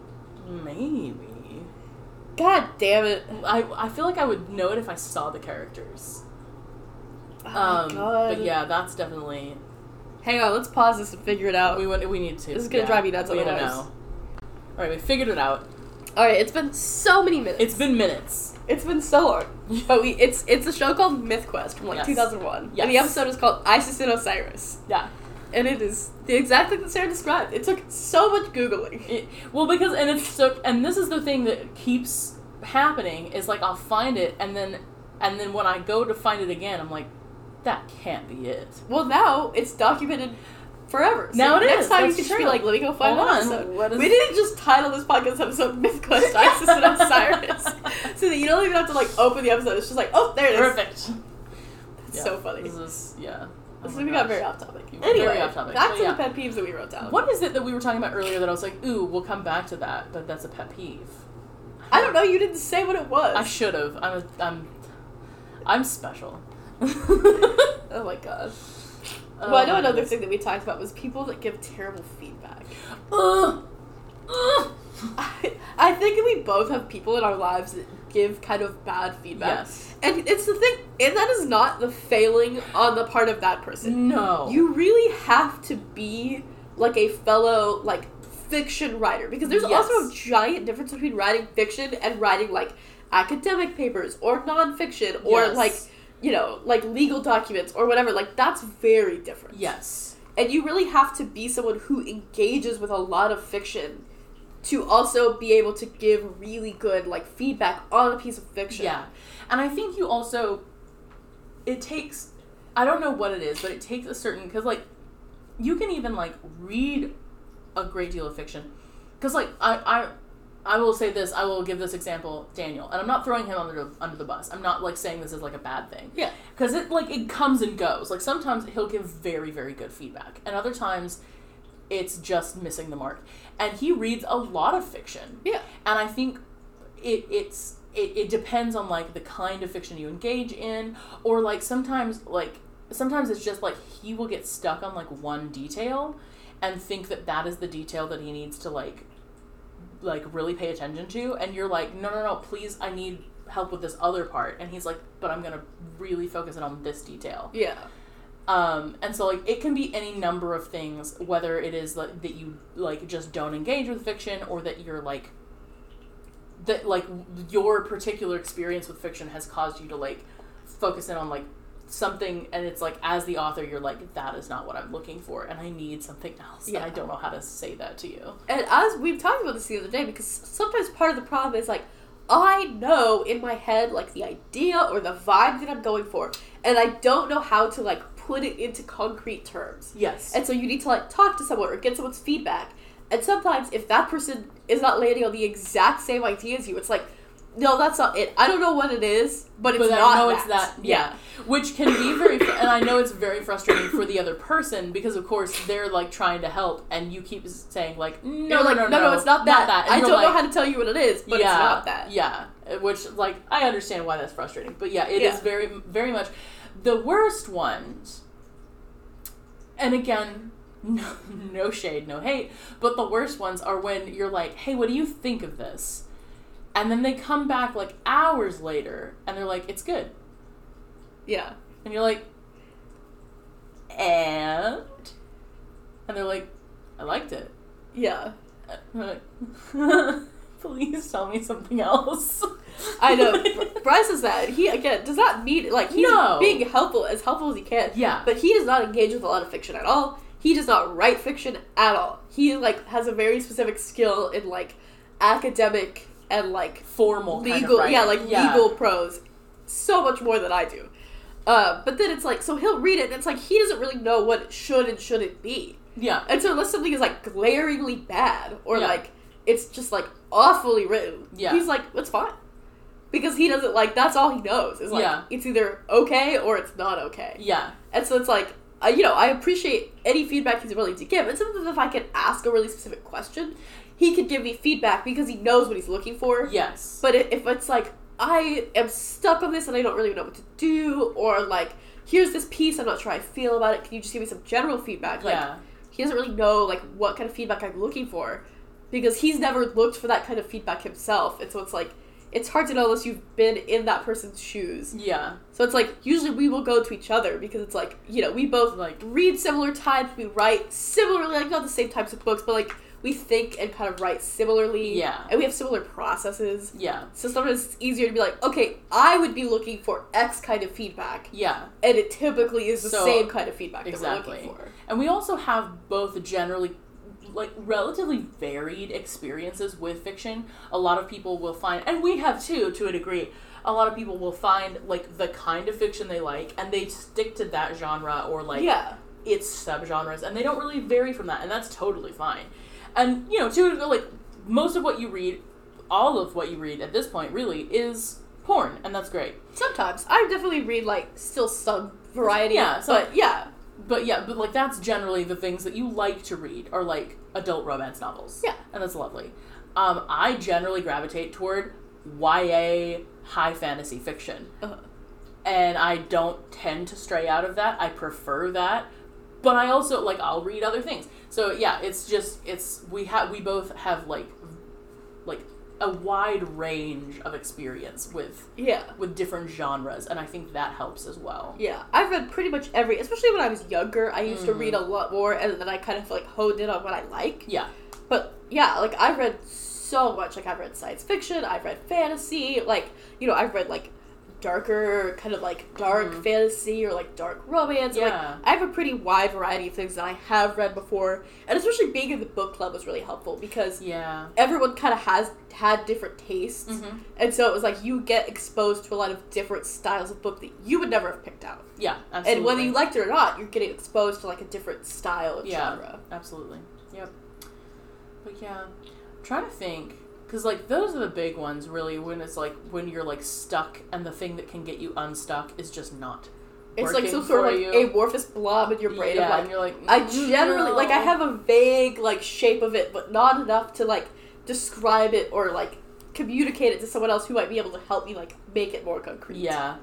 maybe. God damn it. I I feel like I would know it if I saw the characters. Oh Um, my god. but yeah, that's definitely Hang on, let's pause this and figure it out. We want, we need to. This is gonna drive you nuts we otherwise. know. All right, we figured it out. All right, it's been so many minutes. It's been minutes. it's been so long, but we it's it's a show called Myth Quest from like Yes. 2001, Yes. and the episode is called Isis and Osiris, Yeah. And it is the exact thing that Sarah described. It took so much googling. It, well, because and it's so, and this is the thing that keeps happening is like I'll find it, and then and then when I go to find it again, I'm like, that can't be it. Well, now it's documented forever. So Now it next is, time you that's can just be like, let me go find Hold episode. what is- We didn't just title this podcast episode Myth Quest Isis and Osiris, so that you don't even have to like open the episode. It's just like, oh, there it is. Perfect. It's Yeah, so funny. This is yeah. Oh So we got very off topic. Very Anyway, off topic. back So, to yeah. the pet peeves that we wrote down. What is it that we were talking about earlier that I was like, ooh, we'll come back to that, but that's a pet peeve. I don't know. You didn't say what it was. I should have. I'm a, I'm I'm special. oh my god. Oh well, I know another thing that we talked about was people that give terrible feedback. Ugh. Ugh. I, I think we both have people in our lives that give kind of bad feedback. Yes. And it's the thing, and that is not the failing on the part of that person. No. You really have to be like a fellow like fiction writer because there's Yes. also a giant difference between writing fiction and writing like academic papers or nonfiction or Yes. like you know like legal documents or whatever. Like that's very different. Yes. And you really have to be someone who engages with a lot of fiction to also be able to give really good like feedback on a piece of fiction. Yeah. And I think you also it takes I don't know what it is, but it takes a certain cuz like you can even like read a great deal of fiction. Cuz like I I I will say this, I will give this example, Daniel. And I'm not throwing him under the, under the bus. I'm not like saying this is like a bad thing. Yeah. Cuz it like it comes and goes. Like sometimes he'll give very very good feedback and other times it's just missing the mark. And he reads a lot of fiction Yeah. and I think it it's it, it depends on like the kind of fiction you engage in or like sometimes like sometimes it's just like he will get stuck on like one detail and think that that is the detail that he needs to like like really pay attention to and you're like no no no please I need help with this other part and he's like but I'm going to really focus in on this detail Yeah. Um, and so like it can be any number of things, whether it is like that you like just don't engage with fiction or that you're like that like your particular experience with fiction has caused you to like focus in on like something and it's like as the author you're like that is not what I'm looking for and I need something else and I don't know how to say that to you. And as we've talked about this the other day, because sometimes part of the problem is like, I know in my head like the idea or the vibe that I'm going for, and I don't know how to like put it into concrete terms. Yes. And so you need to like talk to someone or get someone's feedback. And sometimes if that person is not landing on the exact same idea as you, it's like, no, that's not it. I don't know what it is, but it's but not I know that. it's that, yeah. Which can be very, fr- and I know it's very frustrating for the other person because, of course, they're like trying to help, and you keep saying like, no, like, no, no, it's not that. And I don't know how to tell you what it is, but yeah, it's not that. Yeah, which like I understand why that's frustrating, but yeah, it is Yeah. very, very much the worst ones. And again, no, no shade, no hate, but the worst ones are when you're like, "Hey, what do you think of this?" And then they come back like hours later, and they're like, "It's good." Yeah. And you're like, and? And they're like, I liked it. Yeah. Like, please tell me something else. I know. Bryce is that. He again does not mean like he's No. being helpful as helpful as he can. Yeah. But he does not engage with a lot of fiction at all. He does not write fiction at all. He like has a very specific skill in like academic and like Formal kind of legal yeah, like legal prose. So much more than I do. Uh, but then it's like so he'll read it and it's like he doesn't really know what it should and shouldn't be. Yeah. And so unless something is like glaringly bad or Yeah. like it's just like awfully written, Yeah. he's like, it's fine. Because he doesn't like that's all he knows is like Yeah. it's either okay or it's not okay. Yeah. And so it's like uh, you know I appreciate any feedback he's willing to give. And sometimes if I can ask a really specific question, he could give me feedback because he knows what he's looking for. Yes. But if it's like I am stuck on this and I don't really know what to do, or like here's this piece I'm not sure I feel about it. Can you just give me some general feedback? Like yeah. he doesn't really know like what kind of feedback I'm looking for because he's never looked for that kind of feedback himself. And so it's like it's hard to know unless you've been in that person's shoes. Yeah. So it's like usually we will go to each other because it's like you know we both Like- read similar types, we write similarly, like not the same types of books, but like we think and kind of write similarly. Yeah. and we have similar processes. Yeah. So sometimes it's easier to be like, okay, I would be looking for X kind of feedback, Yeah. and it typically is the So- same kind of feedback that we're Exactly. looking for. And we also have both generally like relatively varied experiences with fiction. A lot of people will find and we have too to a degree. A lot of people will find like the kind of fiction they like and they stick to that genre or like yeah, its subgenres and they don't really vary from that and that's totally fine. And you know, to like most of what you read, all of what you read at this point really is porn and that's great. sometimes I definitely read like still some variety. Yeah, so- but yeah, But yeah, but like that's generally the things that you like to read are like adult romance novels. Yeah. And that's lovely. Um, I generally gravitate toward YA high fantasy fiction. uh, And I don't tend to stray out of that. I prefer that. But I also like I'll read other things. So yeah, it's just it's we have we both have like like a wide range of experience with yeah. with different genres and I think that helps as well. Yeah, I've read pretty much every, especially when I was younger. I used to Mhm. read a lot more, and then I kind of like honed in on what I like. Yeah. But yeah, like I've read so much. Like I've read science fiction, I've read fantasy. Like you know, I've read like darker, kind of like dark Mhm. fantasy or like dark romance. Like Yeah. I have a pretty wide variety of things that I have read before, and especially being in the book club was really helpful because Yeah. everyone kind of has had different tastes. Mhm. And so it was like you get exposed to a lot of different styles of book that you would never have picked out. Yeah, absolutely. And whether you liked it or not, you're getting exposed to like a different style of yeah, genre. absolutely. Yep. But yeah, I'm trying to think because like those are the big ones really when it's like when you're like stuck and the thing that can get you unstuck is just not. It's like some sort of like you. amorphous blob in your brain yeah, of like and you're like I "Mm, generally like I have a vague like shape of it, but not enough to like describe it or like communicate it to someone else who might be able to help me like make it more concrete. Yeah,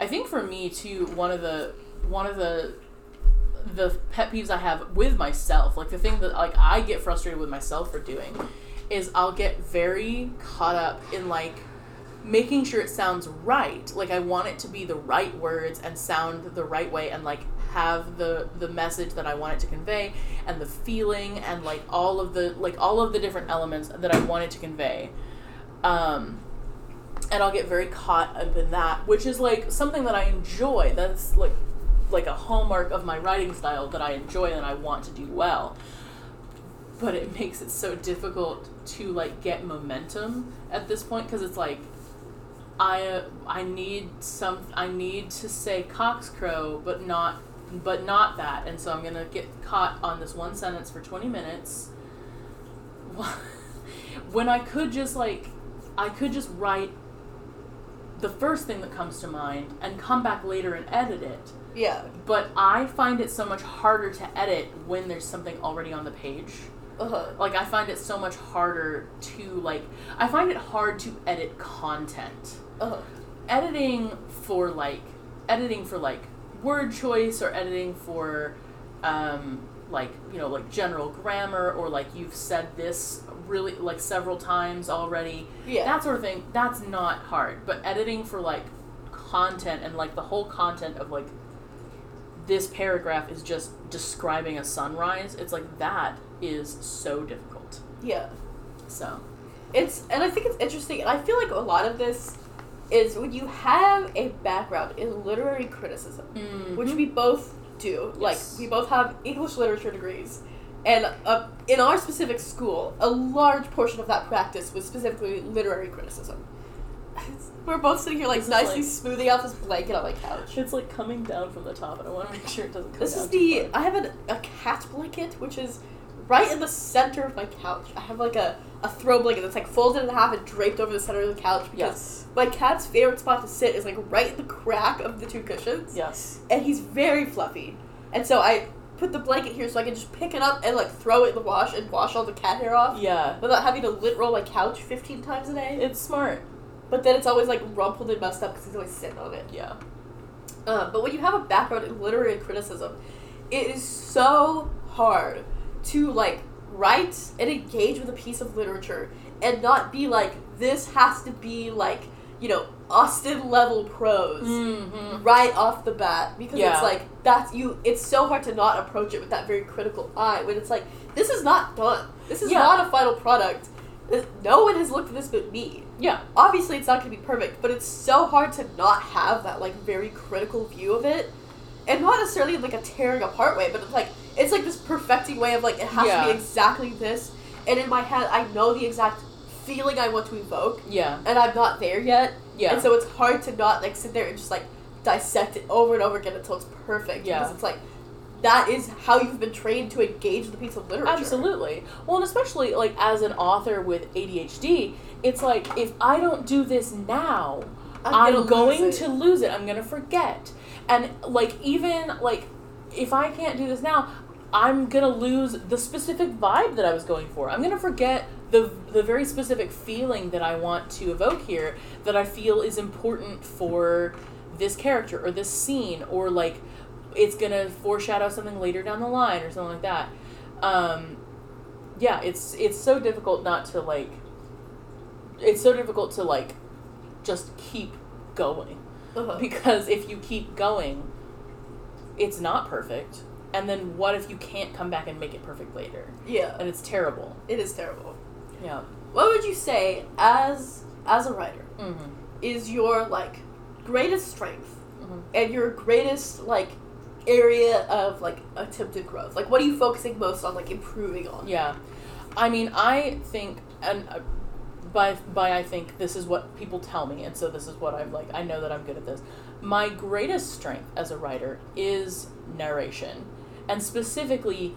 I think for me too, one of the one of the the pet peeves I have with myself, like the thing that like I get frustrated with myself for doing, is I'll get very caught up in like making sure it sounds right. Like I want it to be the right words and sound the right way and like have the the message that I want it to convey and the feeling and like all of the like all of the different elements that I want it to convey. Um and I'll get very caught up in that, which is like something that I enjoy. That's like like a hallmark of my writing style that I enjoy and I want to do well. But it makes it so difficult to like get momentum at this point because it's like I uh, I need some I need to say cockscrow but not but not that. And so I'm gonna get caught on this one sentence for 20 minutes. When I could just like I could just write the first thing that comes to mind and come back later and edit it. Yeah. but I find it so much harder to edit when there's something already on the page Uh-huh. like I find it so much harder to like I find it hard to edit content Uh-huh. editing for like editing for like word choice or editing for um like you know like general grammar or like you've said this really like several times already Yeah. that sort of thing that's not hard but editing for like content and like the whole content of like this paragraph is just describing a sunrise it's like that is so difficult yeah. so It's and I think it's interesting, and I feel like a lot of this is when you have a background in literary criticism, which we both do. Like we both have English literature degrees, and uh, in our specific school, a large portion of that practice was specifically literary criticism. We're both sitting here like This nicely like- smoothing out this blanket on my couch. it's like coming down from the top and i want to make sure it doesn't come This is the far. I have an, a cat blanket which is right in the center of my couch. I have like a, a throw blanket that's like folded in half and draped over the center of the couch because yes my cat's favorite spot to sit is like right in the crack of the two cushions. yes And he's very fluffy. And so I put the blanket here so I can just pick it up and like throw it in the wash and wash all the cat hair off yeah without having to lint roll my couch 15 times a day. it's smart But then it's always like rumpled and messed up because he's always sitting on it. yeah Um, but when you have a background in literary criticism, it is so hard to like write and engage with a piece of literature and not be like this has to be like you know Austen level prose Mm-hmm. right off the bat because Yeah. it's like that's you it's so hard to not approach it with that very critical eye when it's like this is not done this is Yeah. not a final product no one has looked at this but me Yeah. obviously it's not going to be perfect but it's so hard to not have that like very critical view of it and not necessarily like a tearing apart way but it's like it's like this perfecting way of like it has Yeah. to be exactly this and in my head i know the exact feeling i want to evoke Yeah. and i'm not there yet Yeah. and so it's hard to not like sit there and just like dissect it over and over again until it's perfect. Yeah. Because it's like that is how you've been trained to engage the piece of literature. Absolutely. Well, and especially like as an author with ADHD, it's like if I don't do this now, I'm I'm, gonna lose to lose it. I'm going to forget. And like even like if I can't do this now, I'm to lose the specific vibe that I was going for. I'm to forget the the very specific feeling that I want to evoke here that I feel is important for this character or this scene or like it's to foreshadow something later down the line or something like that. Um yeah, it's it's so difficult not to like it's so difficult to like just keep going Uh-huh. because if you keep going it's not perfect and then what if you can't come back and make it perfect later Yeah, and it's terrible it is terrible. yeah What would you say as as a writer mm-hmm. is your like greatest strength Mhm. and your greatest like area of like attempted growth? Like what are you focusing most on like improving on? yeah i mean i think and uh, by by i think this is what people tell me and so this is what i'm like i know that i'm good at this my greatest strength as a writer is narration and specifically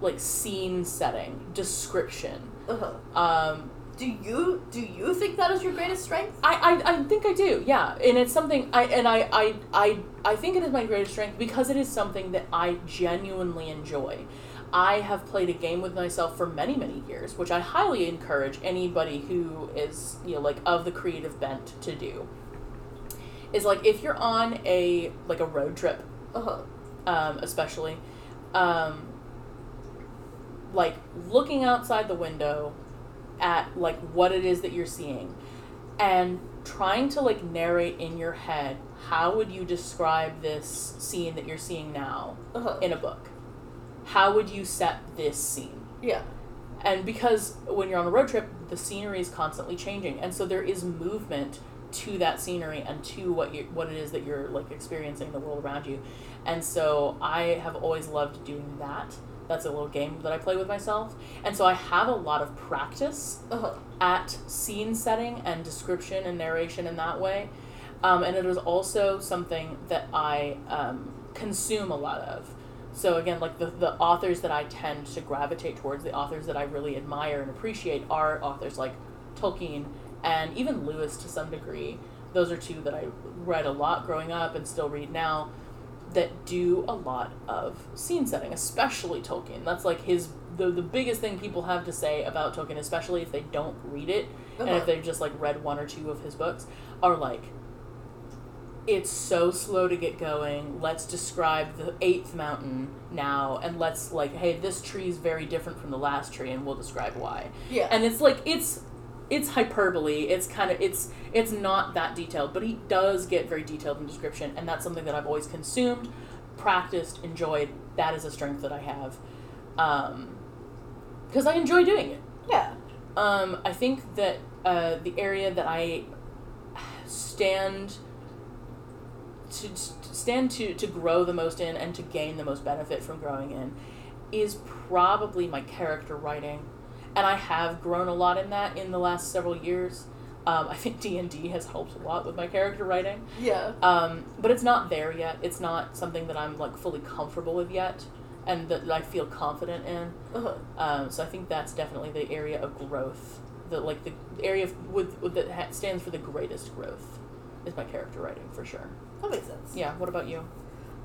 like scene setting description Uh-huh. um Do you do you think that is your greatest strength? I, I, I think I do, yeah. And it's something I and I, I I I think it is my greatest strength because it is something that I genuinely enjoy. I have played a game with myself for many, many years, which I highly encourage anybody who is, you know, like of the creative bent to do. Is like if you're on a like a road trip Uh-huh. um, especially, um, like looking outside the window at like what it is that you're seeing, and trying to like narrate in your head how would you describe this scene that you're seeing now Uh-huh. in a book? How would you set this scene? yeah. and because when you're on a road trip the scenery is constantly changing and so there is movement to that scenery and to what you what it is that you're like experiencing in the world around you and so i have always loved doing that that's a little game that i play with myself and so i have a lot of practice Uh-huh. at scene setting and description and narration in that way. Um, and it is also something that I um, consume a lot of. So again, like the, the authors that I tend to gravitate towards, the authors that I really admire and appreciate are authors like Tolkien and even Lewis to some degree. Those are two that I read a lot growing up and still read now that do a lot of scene setting, especially Tolkien. That's like his the, the biggest thing people have to say about Tolkien, especially if they don't read it and Uh-huh. if they've just like read one or two of his books, are like it's so slow to get going. Let's describe the eighth mountain now, and let's like, hey, this tree is very different from the last tree, and we'll describe why. Yeah. And it's like it's it's hyperbole. It's kind of it's it's not that detailed, but he does get very detailed in description, and that's something that I've always consumed, practiced, enjoyed. That is a strength that I have, because I enjoy doing it. yeah. Um, I think that uh, the area that I stand to stand to to grow the most in and to gain the most benefit from growing in is probably my character writing, and I have grown a lot in that in the last several years. Um, I think D and D has helped a lot with my character writing, Yeah. um, but it's not there yet. It's not something that I'm like fully comfortable with yet, and that I feel confident in. Uh-huh. Um, so I think that's definitely the area of growth, the like the area of, with, with that stands for the greatest growth, is my character writing for sure. That makes sense. Yeah. What about you?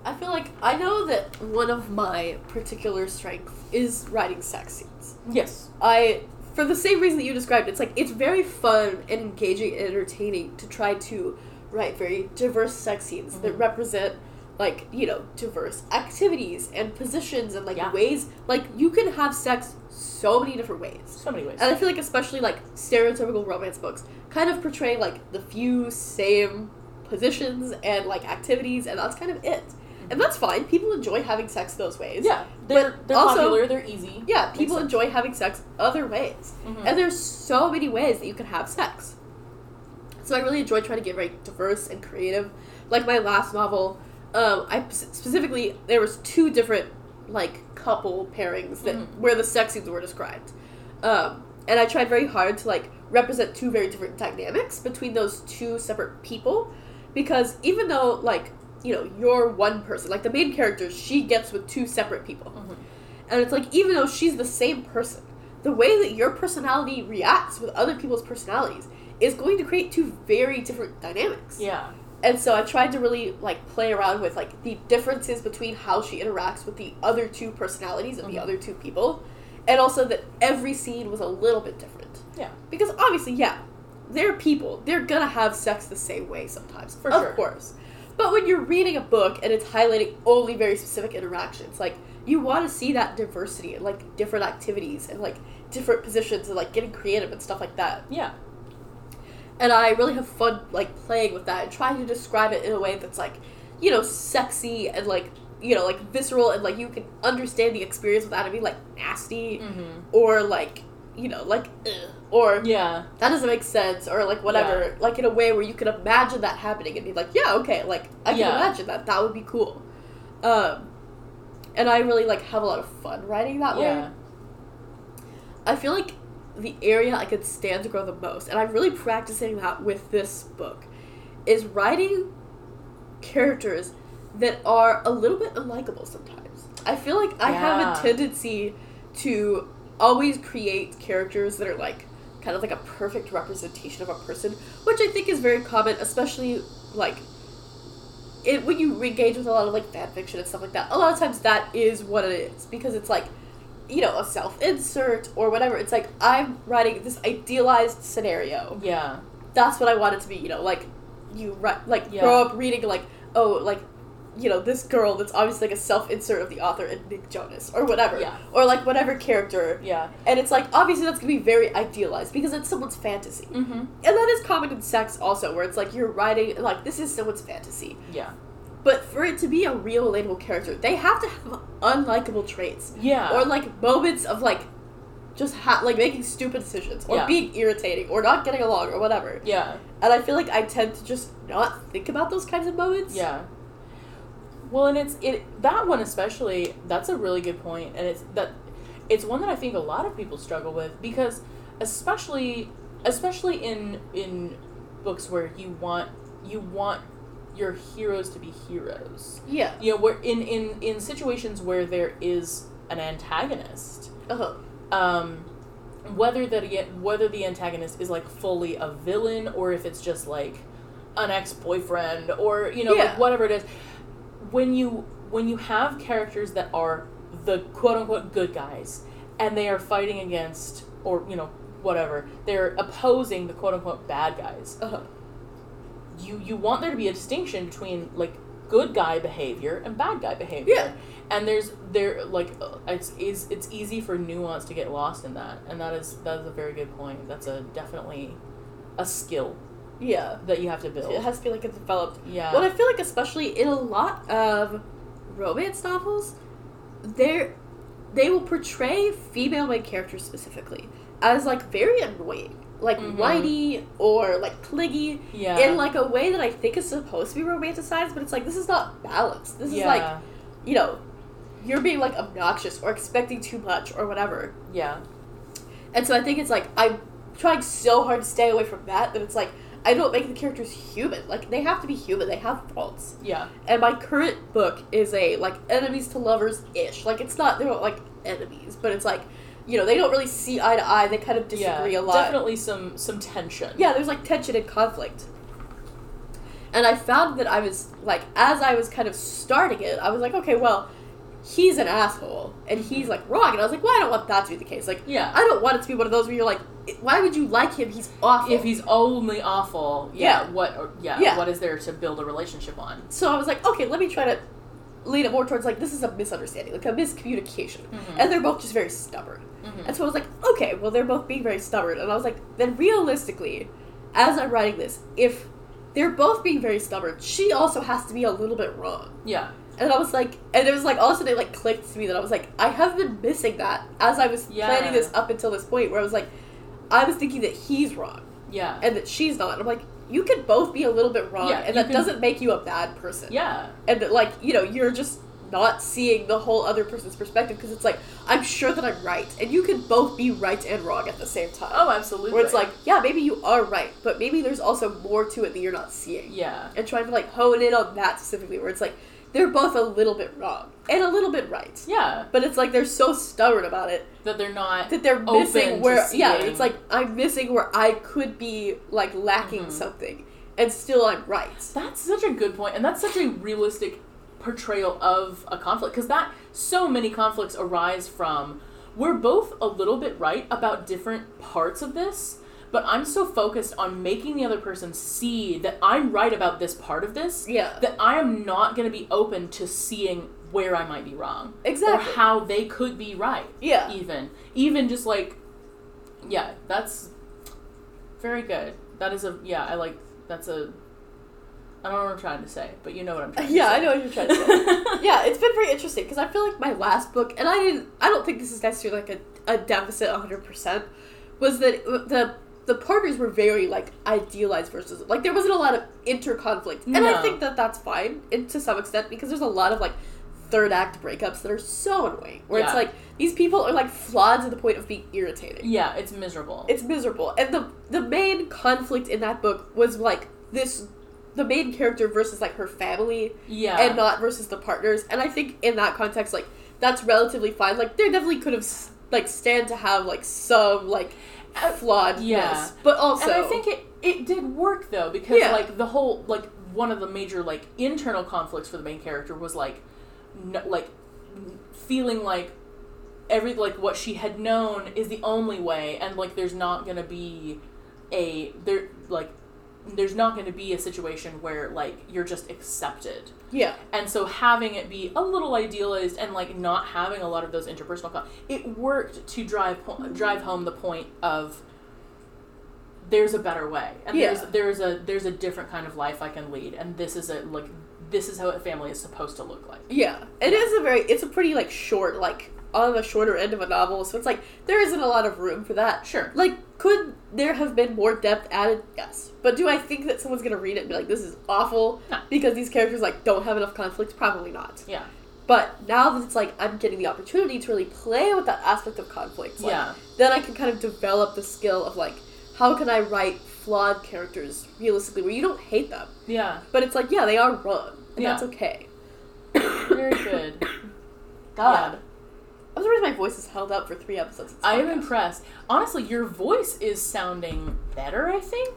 I feel like I know that one of my particular strengths is writing sex scenes. Yes. I, for the same reason that you described, it's like it's very fun and engaging and entertaining to try to write very diverse sex scenes that Mhm. represent like you know diverse activities and positions and like Yeah. ways like you can have sex so many different ways So many ways. and i feel like especially like stereotypical romance books kind of portray like the few same positions and like activities and that's kind of it and that's fine people enjoy having sex those ways yeah, they're but they're also- popular. They're easy. yeah Makes people sense. enjoy having sex other ways Mhm. and there's so many ways that you can have sex. So I really enjoy trying to get very diverse and creative. Like my last novel, um, I specifically there was two different like couple pairings that Mhm. where the sex scenes were described, um, and I tried very hard to like represent two very different dynamics between those two separate people, because even though like you know you're one person, like the main character, she gets with two separate people. Mhm. And it's like, even though she's the same person, the way that your personality reacts with other people's personalities is going to create two very different dynamics. Yeah. And so I tried to really like play around with like the differences between how she interacts with the other two personalities of the Mhm. other two people. And also that every scene was a little bit different. Yeah. Because obviously, yeah, they're people. They're gonna have sex the same way sometimes. For of sure. course. But when you're reading a book and it's highlighting only very specific interactions, like you want to see that diversity and like different activities and like different positions and like getting creative and stuff like that. Yeah. And I really have fun like playing with that and trying to describe it in a way that's like, you know, sexy and like you know, like visceral and like you can understand the experience without it being like nasty Mm-hmm. or like you know, like ugh, or Yeah. that doesn't make sense or like whatever like in a way where you can imagine that happening and be like yeah okay like i can Yeah. imagine that that would be cool um and i really like have a lot of fun writing that way i feel like the area i could stand to grow the most and i'm really practicing that with this book is writing characters that are a little bit unlikable sometimes i feel like i have a tendency to always create characters that are like kind of like a perfect representation of a person, which I think is very common, especially like it when you engage with a lot of like fan fiction and stuff like that. A lot of times that is what it is because it's like you know a self insert or whatever. It's like I'm writing this idealized scenario. Yeah. That's what I want it to be. You know, like you write, like Yeah. grow up reading like oh like you know this girl that's obviously like a self insert of the author and Nick Jonas or whatever Yeah. or like whatever character Yeah. and it's like obviously that's gonna be very idealized because it's someone's fantasy. Mm-hmm. And that is common in sex also, where it's like you're writing like this is someone's fantasy. Yeah. But for it to be a real relatable character, they have to have unlikable traits. Yeah. Or like moments of like just ha- like making stupid decisions or Yeah. being irritating or not getting along or whatever. yeah. And I feel like I tend to just not think about those kinds of moments. Yeah. Well, and it's it that one especially. That's a really good point, and it's that it's one that I think a lot of people struggle with because, especially especially in in books where you want you want your heroes to be heroes. Yeah. You know, where in in in situations where there is an antagonist, Uh-huh. um, whether that whether the antagonist is like fully a villain or if it's just like an ex boyfriend or you know Yeah. like whatever it is, when you when you have characters that are the quote unquote good guys and they are fighting against or you know whatever they're opposing the quote unquote bad guys Uh-huh. You you want there to be a distinction between like good guy behavior and bad guy behavior. Yeah. And there's there like it's is it's easy for nuance to get lost in that, and that is that is a very good point. That's a definitely a skill Yeah. that you have to build. It has to be like a developed yeah. Well, I feel like especially in a lot of romance novels, they they will portray female main characters specifically as like very annoying, like Mhm. whiny or like clingy yeah. in like a way that I think is supposed to be romanticized, but it's like this is not balanced. This yeah. is like you know, you're being like obnoxious or expecting too much or whatever. yeah. And so I think it's like I'm trying so hard to stay away from that that it's like I don't make the characters human. Like they have to be human. They have faults. Yeah. And my current book is a like enemies to lovers ish. Like it's not they're not like enemies, but it's like you know they don't really see eye to eye. They kind of disagree yeah. a lot. Definitely some some tension. Yeah, there's like tension and conflict. And I found that I was like as I was kind of starting it, I was like, okay, well, he's an asshole and he's like wrong, and I was like, well, I don't want that to be the case. Like Yeah. I don't want it to be one of those where you're like why would you like him? He's awful. If he's only awful, yeah, Yeah. what or- yeah, Yeah. what is there to build a relationship on? so I was like, okay, let me try to lean it more towards like this is a misunderstanding, like a miscommunication, Mhm. and they're both just very stubborn. Mhm. And so I was like, okay, well they're both being very stubborn, and I was like, then realistically, as I'm writing this, if they're both being very stubborn, she also has to be a little bit wrong. Yeah. And I was like, and it was like all of a sudden it like clicked to me that I was like, I have been missing that as I was Yeah. planning this up until this point where I was like, I was thinking that he's wrong Yeah. and that she's not. And I'm like, you could both be a little bit wrong, Yeah, and that can- doesn't make you a bad person. yeah. And that, like, you know, you're just not seeing the whole other person's perspective because it's like, I'm sure that I'm right, and you can both be right and wrong at the same time. Oh, absolutely. Where it's like, yeah, maybe you are right, but maybe there's also more to it that you're not seeing yeah. and trying to like hone in on that specifically where it's like they're both a little bit wrong and a little bit right Yeah. but it's like they're so stubborn about it That they're not that they're missing where yeah it's like i'm missing where i could be like lacking Mhm. something and still i'm right That's such a good point, and that's such a realistic portrayal of a conflict because that so many conflicts arise from we're both a little bit right about different parts of this, but I'm so focused on making the other person see that I'm right about this part of this yeah that I am not going to be open to seeing where I might be wrong exactly or how they could be right. yeah Even even just like yeah, that's very good. That is a yeah, I like that's a I don't know what I'm trying to say, but you know what I'm trying to yeah i know what you're trying to say. Yeah it's been very interesting because i feel like my last book and i didn't i don't think this is necessarily like a, a deficit 100% was that uh, the the partners were very like idealized versus like there wasn't a lot of interconflict. And i think that that's fine in, to some extent because there's a lot of like third act breakups that are so annoying where it's like these people are like flawed to the point of being irritating. Yeah, it's miserable. it's miserable. And the the main conflict in that book was like this the main character versus like her family yeah. and not versus the partners. And I think in that context, like that's relatively fine. Like there definitely could have like stand to have like some like Uh, flawedness, yeah. but also and I think it it did work though because Yeah. like the whole like one of the major like internal conflicts for the main character was like no, like feeling like every like what she had known is the only way and like there's not going to be a there like there's not going to be a situation where like you're just accepted. Yeah, and so having it be a little idealized and like not having a lot of those interpersonal con- it worked to drive po- drive home the point of there's a better way. And Yeah. there's there's a there's a different kind of life I can lead. And this is a like this is how a family is supposed to look like. Yeah. It is a very it's a pretty like short like on the shorter end of a novel, so it's like there isn't a lot of room for that. sure Like, could there have been more depth added? Yes. But do I think that someone's gonna read it and be like, "This is awful" No. because these characters like don't have enough conflict? Probably not. yeah But now that it's like I'm getting the opportunity to really play with that aspect of conflict, like, yeah then I can kind of develop the skill of like, how can I write flawed characters realistically where you don't hate them, yeah but it's like, yeah, they are wrong, and Yeah. that's okay. very good God, Yeah. I'm surprised my voice is held up for three episodes. I am impressed honestly your voice is sounding better I think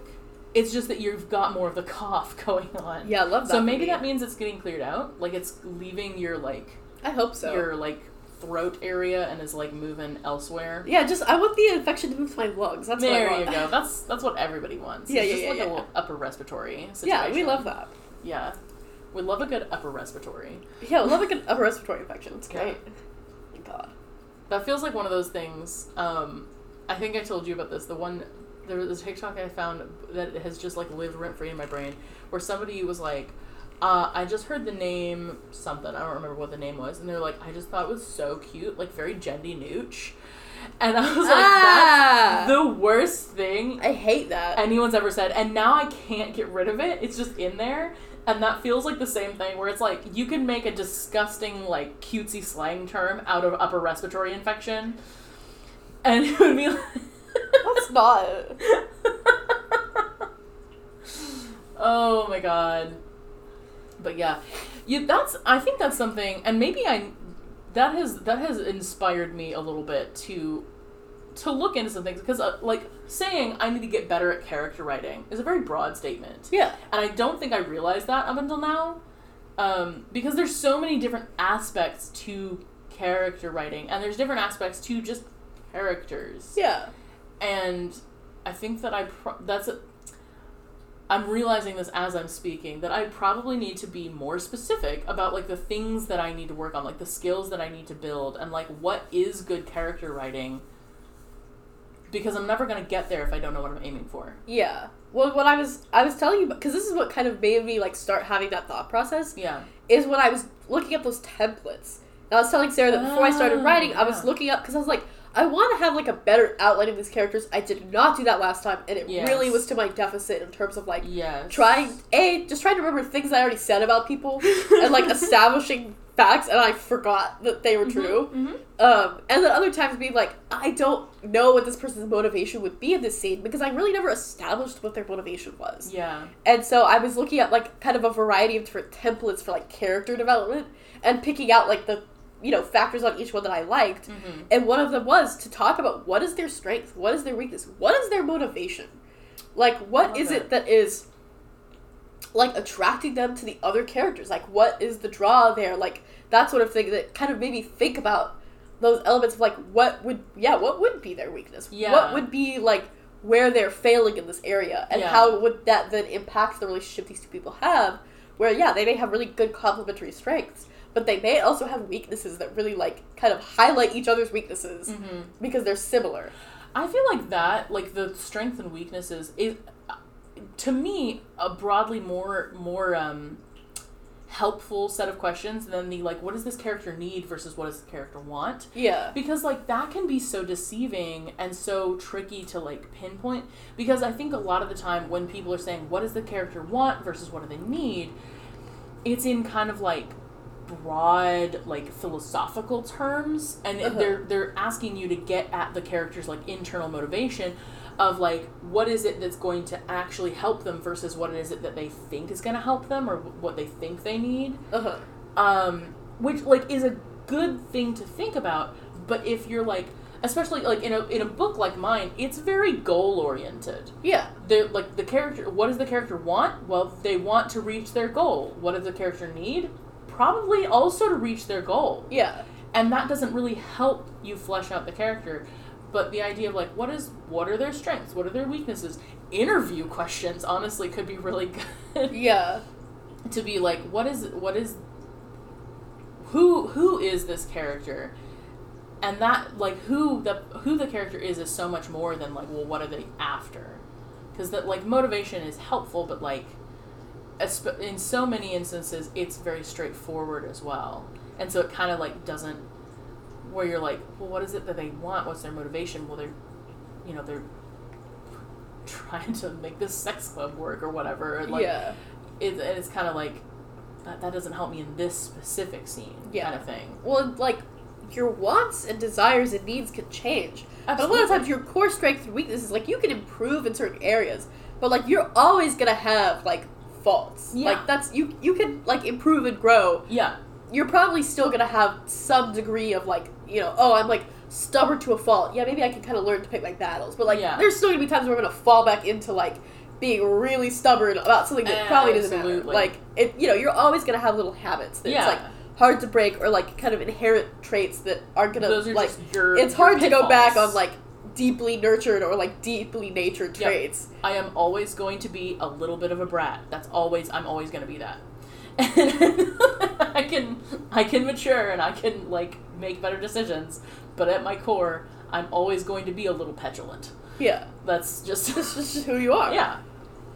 it's just that you've got more of the cough going on Yeah, I love that. So maybe that means it's getting cleared out. Like it's leaving your like I hope so. your like throat area and is like moving elsewhere. yeah, just I want the infection to move to my lungs. That's there what I you go. That's that's what everybody wants. Yeah, it's yeah, just yeah, like yeah. a little upper respiratory situation. Yeah, we love that. Yeah. We love a good upper respiratory. Yeah, we love a good upper respiratory infection. It's great. God. That feels like one of those things. Um, I think I told you about this. The one there was a TikTok I found that has just like lived rent free in my brain, where somebody was like, uh, "I just heard the name something. I don't remember what the name was," and they're like, "I just thought it was so cute, like very Jendy Nooch," and I was like, Ah! "That's the worst thing I hate that. anyone's ever said," and now I can't get rid of it. It's just in there. And that feels like the same thing where it's like you can make a disgusting, like cutesy slang term out of upper respiratory infection, and it would be like, That's not. oh my god. But yeah, you that's I think that's something, and maybe I that has that has inspired me a little bit to to look into some things because uh, like saying I need to get better at character writing is a very broad statement. Yeah. and I don't think I realized that up until now, um, because there's so many different aspects to character writing, and there's different aspects to just characters, Yeah. and I think that I pro- that's a, I'm realizing this as I'm speaking that I probably need to be more specific about like the things that I need to work on, like the skills that I need to build, and like what is good character writing. Because I'm never gonna get there if I don't know what I'm aiming for. Yeah. Well, what I was I was telling you because this is what kind of made me like start having that thought process Yeah. is when I was looking at those templates. And I was telling Sarah that before I started Oh, writing, I was looking up because I was like, I want to have like a better outline of these characters. I did not do that last time, and it Yes. really was to my deficit in terms of like Yes. trying a just trying to remember things I already said about people and like establishing facts, and I forgot that they were true. hmm Um, and then other times being like, I don't know what this person's motivation would be in this scene because I really never established what their motivation was. Yeah. And so I was looking at like kind of a variety of different templates for like character development and picking out like the you know factors on each one that I liked. hmm And one of them was to talk about what is their strength, what is their weakness, what is their motivation, like what is that. it that is like attracting them to the other characters, like what is the draw there, like that sort of thing that kind of made me think about those elements of like what would yeah what would be their weakness, Yeah. what would be like where they're failing in this area, and Yeah. how would that then impact the relationship these two people have, where yeah they may have really good complementary strengths. But they may also have weaknesses that really like kind of highlight each other's weaknesses hmm because they're similar. I feel like that, like the strengths and weaknesses, is uh, to me a broadly more more um, helpful set of questions than the like what does this character need versus what does the character want Yeah. because like that can be so deceiving and so tricky to like pinpoint because i think a lot of the time when people are saying what does the character want versus what do they need it's in kind of like broad like philosophical terms and Uh-huh. they're they're asking you to get at the character's like internal motivation of like what is it that's going to actually help them versus what is it that they think is going to help them or what they think they need Uh huh. um, which like is a good thing to think about. But if you're like, especially like in a in a book like mine, it's very goal oriented. Yeah. They're like the character. What does the character want? Well, they want to reach their goal. What does the character need? Probably also to reach their goal. Yeah. And that doesn't really help you flesh out the character. But the idea of like, what is what are their strengths? What are their weaknesses? Interview questions honestly could be really good Yeah. to be like what is what is who who is this character and that like who the who the character is is so much more than like well what are they after because that like motivation is helpful but like in so many instances it's very straightforward as well and so it kind of like doesn't where you're like well what is it that they want what's their motivation well they're you know they're trying to make this sex club work or whatever like yeah. it, and it's kind of like that, that doesn't help me in this specific scene Yeah. kind of thing Well, like your wants and desires and needs can change. But a lot of times, your core strengths and weaknesses, like you can improve in certain areas, but like you're always gonna have like faults. Yeah. Like that's you. You can like improve and grow. yeah You're probably still gonna have some degree of like you know. Oh, I'm like stubborn to a fault. Yeah, maybe I can kind of learn to pick my battles. But like, Yeah. there's still gonna be times where I'm gonna fall back into like being really stubborn about something that probably doesn't matter. Like it, you know, you're always gonna have little habits that Yeah. like hard to break or like kind of inherent traits that aren't gonna those are like. just your it's hard to go back on like deeply nurtured or like deeply natured Yep. traits. i am always going to be a little bit of a brat that's always i'm always going to be that And i can i can mature and i can like make better decisions but at my core i'm always going to be a little petulant Yeah, that's just this is just who you are. yeah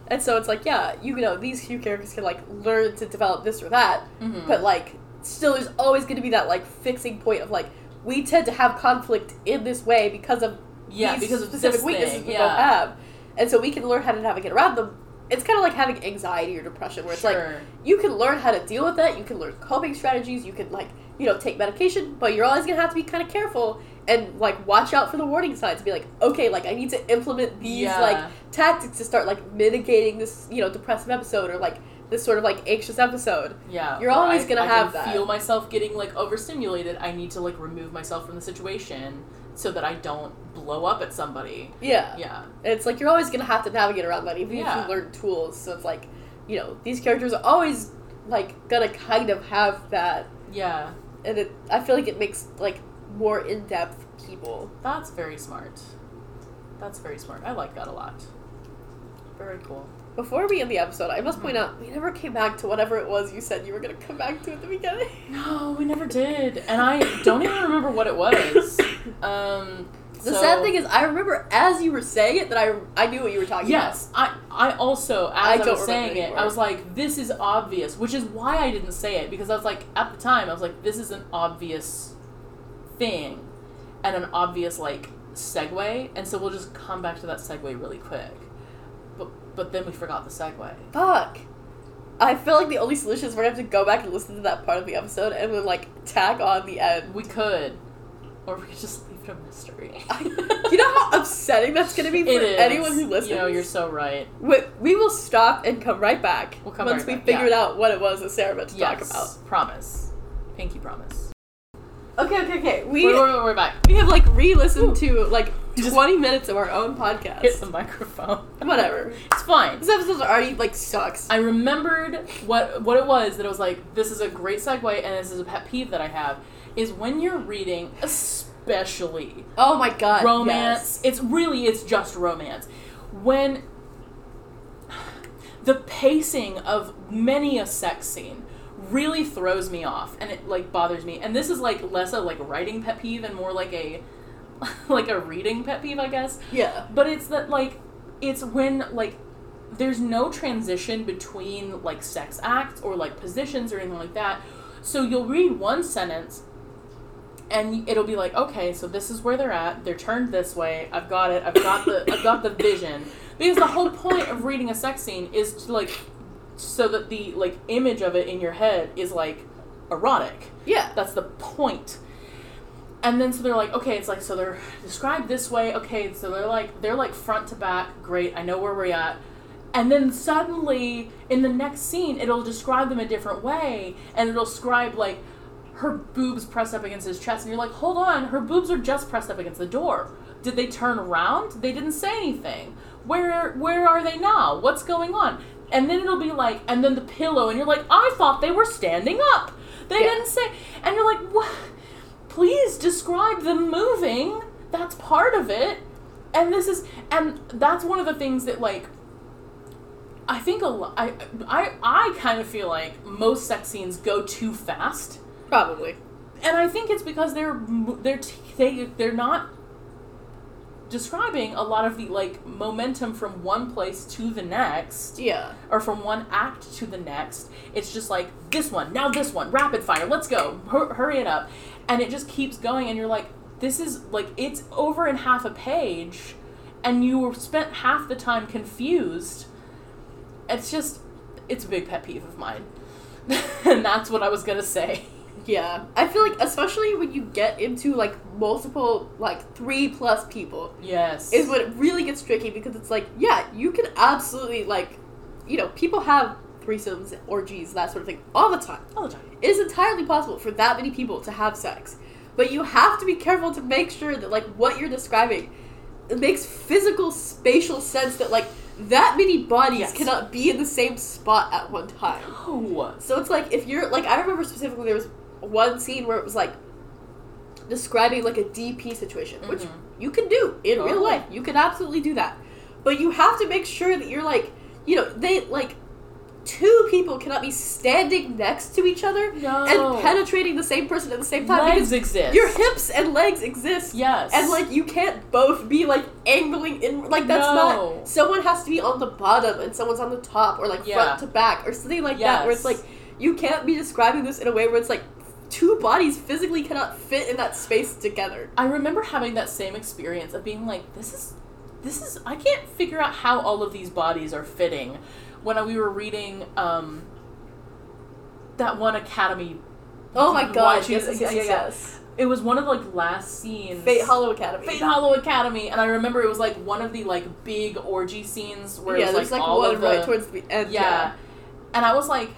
And so it's like, yeah, you know, these few characters can like learn to develop this or that, Mhm. but like still there's always going to be that like fixing point of like we tend to have conflict in this way because of yeah these because of specific weaknesses thing, we yeah both have, and so we can learn how to navigate around them. It's kind of like having anxiety or depression, where it's like you can learn how to deal with that. You can learn coping strategies. You can like you know take medication, but you're always gonna have to be kind of careful and like watch out for the warning signs. Be like, okay, like I need to implement these Yeah. like tactics to start like mitigating this you know depressive episode or like this sort of like anxious episode. Yeah, You're always I- gonna I have that. Feel myself getting like overstimulated. I need to like remove myself from the situation so that I don't blow up at somebody. Yeah, Yeah, it's like you're always gonna have to navigate around that, even Yeah. if you learn tools. So it's like, you know, these characters are always like gonna kind of have that, yeah, and it. I feel like it makes like more in depth people. that's very smart. That's very smart. I like that a lot. Very cool. Before we end the episode, I must point Mhm. out we never came back to whatever it was you said you were gonna come back to at the beginning. No, we never did, and I don't even remember what it was. Um, The so- sad thing is, I remember as you were saying it that I I knew what you were talking about. Yes, I I also as I I, was saying it. I was like, this is obvious, which is why I didn't say it because I was like, at the time, I was like, this is an obvious thing, and an obvious like segue, and so we'll just come back to that segue really quick. But then we forgot the segue. Fuck. I feel like the only solution is we're gonna have to go back and listen to that part of the episode and then like tack on the end. We could, or we could just leave it a mystery. You know how upsetting that's gonna be for anyone who listens. You know, you're so right. we, we will stop and come right back We'll come once right we back, figured yeah. out what it was that Sarah meant to yes, talk about. promise, pinky promise. Okay, okay, okay. We We're, we're, we're back. we have like re-listened to like Just- 20 minutes of our own podcast. Hit the microphone. Whatever. It's fine. This episode already like sucks. I remembered what what it was that it was like. This is a great segue, and this is a pet peeve that I have. Is when you're reading, especially oh my god. romance. It's really it's just romance. When the pacing of many a sex scene really throws me off and it like bothers me. And this is like less a like writing pet peeve and more like a like a reading pet peeve, I guess. Yeah. But it's that like it's when like there's no transition between like sex acts or like positions or anything like that. So you'll read one sentence and it'll be like, okay, so this is where they're at. They're turned this way. I've got it. I've got the I've got the vision. Because the whole point of reading a sex scene is to like so that the like image of it in your head is like erotic. Yeah. That's the point. And then so they're like, okay, it's like so they're described this way. Okay, so they're like they're like front to back. Great, I know where we're at. And then suddenly in the next scene, it'll describe them a different way, and it'll describe like her boobs pressed up against his chest, and you're like, hold on, her boobs are just pressed up against the door. Did they turn around? They didn't say anything. Where where are they now? What's going on? And then it'll be like, and then the pillow, and you're like, I thought they were standing up. They Yeah. didn't say, and you're like, what? Please describe them moving. That's part of it. And this is, and that's one of the things that like I think a lot. I, I I kind of feel like most sex scenes go too fast, Probably. and I think it's because they're they're t- they they're not describing a lot of the like momentum from one place to the next Yeah. or from one act to the next. It's just like this one, now this one, rapid fire, let's go, Hur- hurry it up, and it just keeps going. And you're like, this is like it's over in half a page, and you were spent half the time confused. It's just, it's a big pet peeve of mine, and that's what I was gonna say. Yeah. I feel like especially when you get into like multiple like three plus people Yes, is when it really gets tricky because it's like, yeah, you can absolutely like you know, people have threesomes, orgies, that sort of thing all the time. all the time. It is entirely possible for that many people to have sex. But you have to be careful to make sure that like what you're describing it makes physical spatial sense that like that many bodies Yes. cannot be in the same spot at one time. Oh, So it's like if you're like I remember specifically there was one scene where it was like describing like a DP situation, which Mhm. you can do in real life. You can absolutely do that. But you have to make sure that you're like, you know, they like two people cannot be standing next to each other no, and penetrating the same person at the same time legs exist. your hips and legs exist. yes, And like you can't both be like angling in like that's No. not someone has to be on the bottom and someone's on the top or like Yeah. front to back or something like that where it's like you can't be describing this in a way where it's like two bodies physically cannot fit in that space together. I remember having that same experience of being like, this is, this is, I can't figure out how all of these bodies are fitting. When we were reading um, that one Academy, Oh my god, Watching- yes, yes, yes, yeah, yeah. it was one of the like last scenes. Fate Hollow Academy. Fate Hollow Academy, and I remember it was like one of the like big orgy scenes where yeah, it was there's like, like, all one of the right towards the end. yeah. and I was like,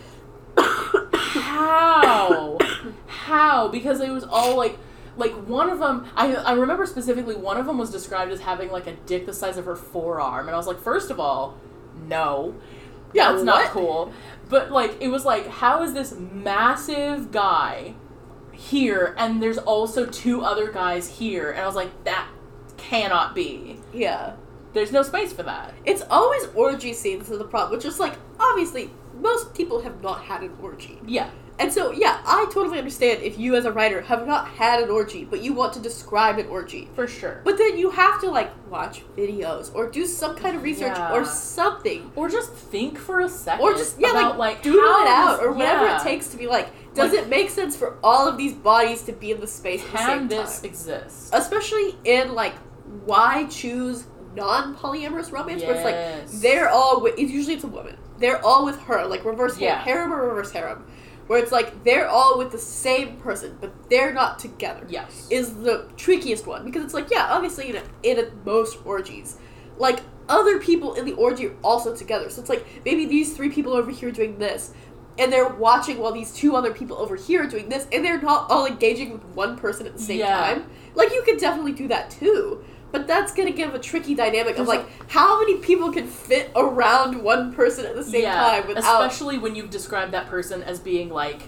how, how? Because it was all like, like one of them. I I remember specifically one of them was described as having like a dick the size of her forearm, and I was like, first of all, no, Yeah, that's not cool. But like, it was like, how is this massive guy here, and there's also two other guys here, and I was like, that cannot be. Yeah. There's no space for that. It's always orgy scenes are the problem, which is like obviously most people have not had an orgy. Yeah. And so, yeah, I totally understand if you as a writer have not had an orgy, but you want to describe an orgy. For sure. But then you have to like watch videos or do some kind of research Yeah. or something. Or just think for a second. Or just yeah, about, like, like doodle it out or whatever yeah. it takes to be like, does Like- it make sense for all of these bodies to be in the space at the Can this time? exist? Especially in like why choose non-polyamorous romance where it's like they're all with it's usually it's a woman. They're all with her, like reverse Yeah. harem, harem or reverse harem. Where it's like they're all with the same person, but they're not together. Yes. Is the trickiest one because it's like, yeah, obviously in, a, in a, most orgies, like other people in the orgy are also together. So it's like maybe these three people over here doing this, and they're watching while these two other people over here are doing this, and they're not all engaging with one person at the same Yeah. time. Like you could definitely do that too. But that's gonna give a tricky dynamic of like how many people can fit around one person at the same yeah, time without especially when you've described that person as being like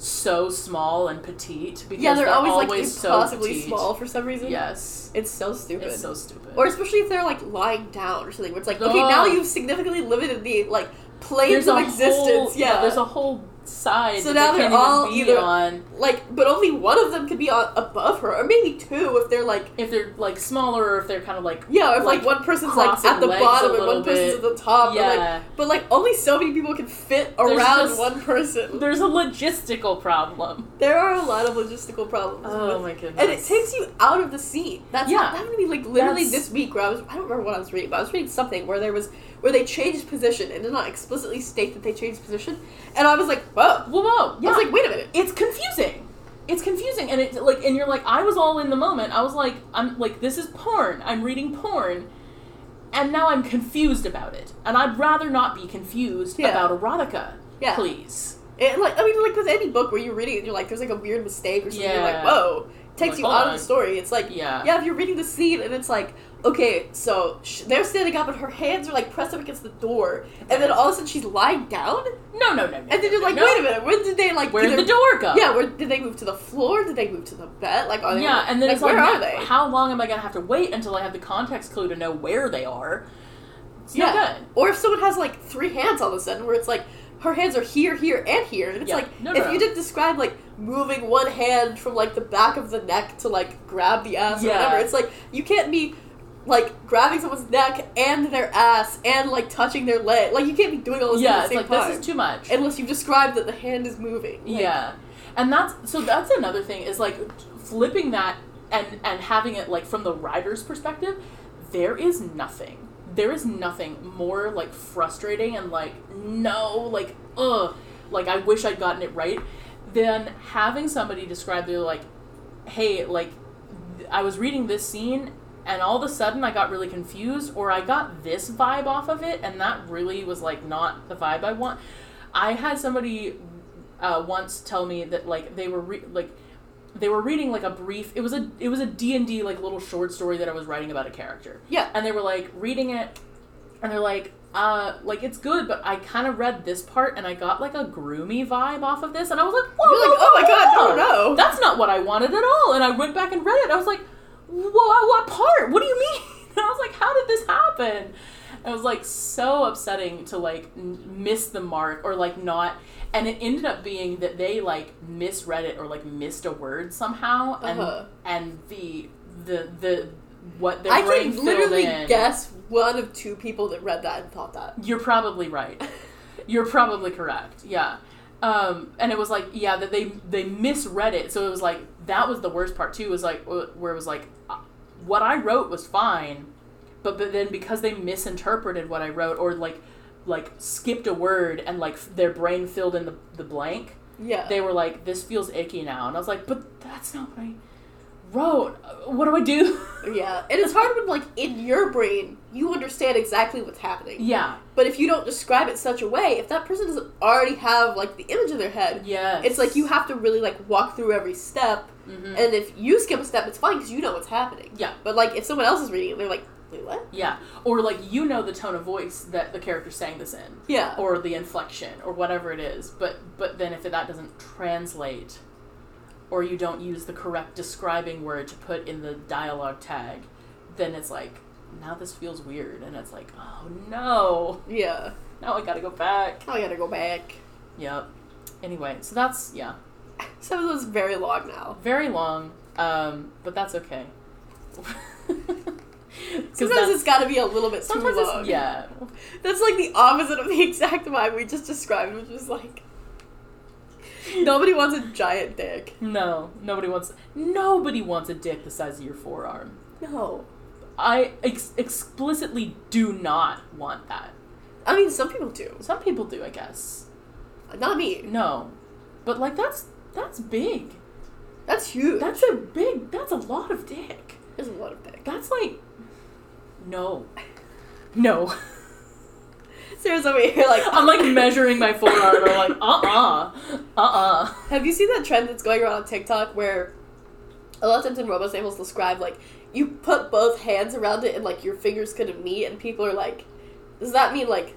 so small and petite because yeah, they're, they're, always, always, like so impossibly petite. small for some reason. Yes, it's so stupid. it's so stupid. Or especially if they're like lying down or something, where it's like, okay, now you've significantly limited the like planes there's of existence. whole, yeah. there's a whole side So now they they're all be either- on like, but only one of them could be on above her, or maybe two if they're like, if they're like smaller or if they're kind of like yeah, if like, Like, one person's like at the bottom and one little person's at the top. But like, yeah. but like only so many people can fit There's around just- one person. There's a logistical problem. There are a lot of logistical problems. Oh with- my goodness. And it takes you out of the scene. That's Yeah. that happened to me like literally That's- this week where I was I don't remember what I was reading, but I was reading something where there was where they changed position and did not explicitly state that they changed position. And I was like, whoa. Whoa, whoa. Yeah. I was like, wait a minute. it's confusing. It's confusing, and it like, and you're like, I was all in the moment. I was like, I'm like, this is porn. I'm reading porn, and now I'm confused about it. And I'd rather not be confused Yeah. about erotica. Yeah. Please. And like I mean like with any book where you're reading it and you're like there's like a weird mistake or something, you're like, whoa. Takes like, you out of the story. It's like Yeah. yeah, if you're reading the scene and it's like, okay, so sh- they're standing up and her hands are like pressed up against the door, and then all of a sudden she's lying down, No, no, no, no. and then you're like, no. wait a minute, when did they like? Where'd either- the door go? Yeah, where did they move to the floor? Did they move to the bed? Like, are they? Yeah, and then like, it's like, where now, are they? how long am I gonna have to wait until I have the context clue to know where they are? It's yeah. good. Or if someone has like three hands all of a sudden, where it's like her hands are here, here, and here, and it's Yeah. like No, if no, no. you did describe like moving one hand from like the back of the neck to like grab the ass or whatever, it's like you can't be like grabbing someone's neck and their ass and like touching their leg. Like you can't be doing all this Yeah, at it's the same like time this is too much. unless you describe that the hand is moving. Like, yeah, and that's so that's another thing is like flipping that and and having it like from the writer's perspective. There is nothing. There is nothing more like frustrating and like no like ugh like I wish I'd gotten it right than having somebody describe they're like, hey like I was reading this scene and all of a sudden I got really confused or I got this vibe off of it and that really was like not the vibe I want. I had somebody uh, once tell me that like they were re- like they were reading like a brief it was a it was a D&D like little short story that I was writing about a character. Yeah. And they were like reading it and they're like uh like it's good but I kind of read this part and I got like a groomy vibe off of this and I was like whoa, You're like, whoa, oh my whoa, god, whoa. no, no. That's not what I wanted at all. And I went back and read it. I was like, what, what part? What do you mean? And I was like, how did this happen? It was like so upsetting to like n- miss the mark or like not. And it ended up being that they like misread it or like missed a word somehow. And Uh-huh. and the the the what their I brain can literally in. guess one of two people that read that and thought that. You're probably right. You're probably correct. Yeah. Um, and it was like, yeah, that they they misread it. So it was like that was the worst part too. Was like where it was like, uh, what I wrote was fine, but but then because they misinterpreted what I wrote or like like skipped a word and like f- their brain filled in the the blank, Yeah. they were like, this feels icky now. And I was like, but that's not what I wrote. What do I do? Yeah, and it's hard when, like, in your brain, you understand exactly what's happening. yeah. But if you don't describe it such a way, if that person doesn't already have, like, the image in their head, yeah it's like you have to really, like, walk through every step. Mhm. And if you skip a step, it's fine because you know what's happening. Yeah. But, like, if someone else is reading it, they're like, wait, what? Yeah, or like you know the tone of voice that the character sang this in, Yeah. or the inflection, or whatever it is. But but then if that doesn't translate, or you don't use the correct describing word to put in the dialogue tag, then it's like now this feels weird, and it's like oh no, Yeah. now I gotta go back. Now I gotta go back. Yep. Anyway, so that's yeah, so it was very long now. very long, um, but that's okay. Sometimes it's got to be a little bit too sometimes long. it's yeah, That's like the opposite of the exact vibe we just described, which was like nobody wants a giant dick. no, nobody wants nobody wants a dick the size of your forearm. No. I ex- explicitly do not want that. I mean, some people do. Some people do, I guess. Not me. No, but like that's that's big. That's huge. That's a big. That's a lot of dick. There's a lot of dick. That's like no, no. Sarah's over here like I'm like measuring my forearm. I'm like uh uh uh uh. Have you seen that trend that's going around on TikTok where a lot of times in RoboSamples describe like you put both hands around it and like your fingers couldn't meet and people are like, does that mean like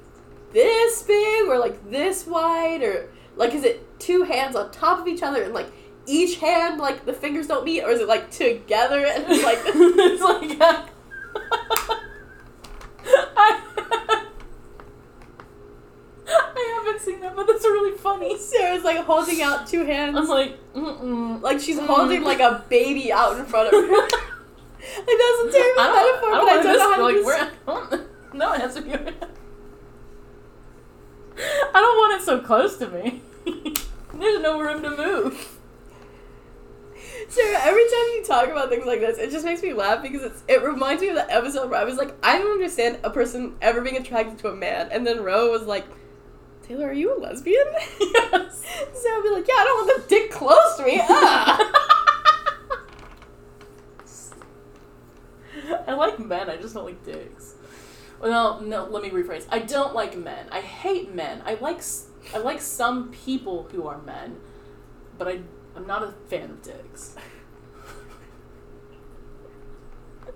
this big or like this wide or like is it two hands on top of each other and like each hand like the fingers don't meet or is it like together and it's like it's like. I, I haven't seen that, but that's really funny. Sarah's like holding out two hands I'm like, mm-mm. like she's Mm. holding like a baby out in front of her. like that's a terrible I don't, metaphor, I but I don't know how to like, des- where, no, it has to be. I don't want it so close to me. There's no room to move. Sarah, every time you talk about things like this, it just makes me laugh because it's it reminds me of that episode where I was like, I don't understand a person ever being attracted to a man, and then Ro was like, Taylor, are you a lesbian? Yes. Sarah would be like, Yeah, I don't want the dick close to me. Ah. I like men. I just don't like dicks. Well, no. Let me rephrase. I don't like men. I hate men. I like I like some people who are men, but I I'm not a fan of dicks.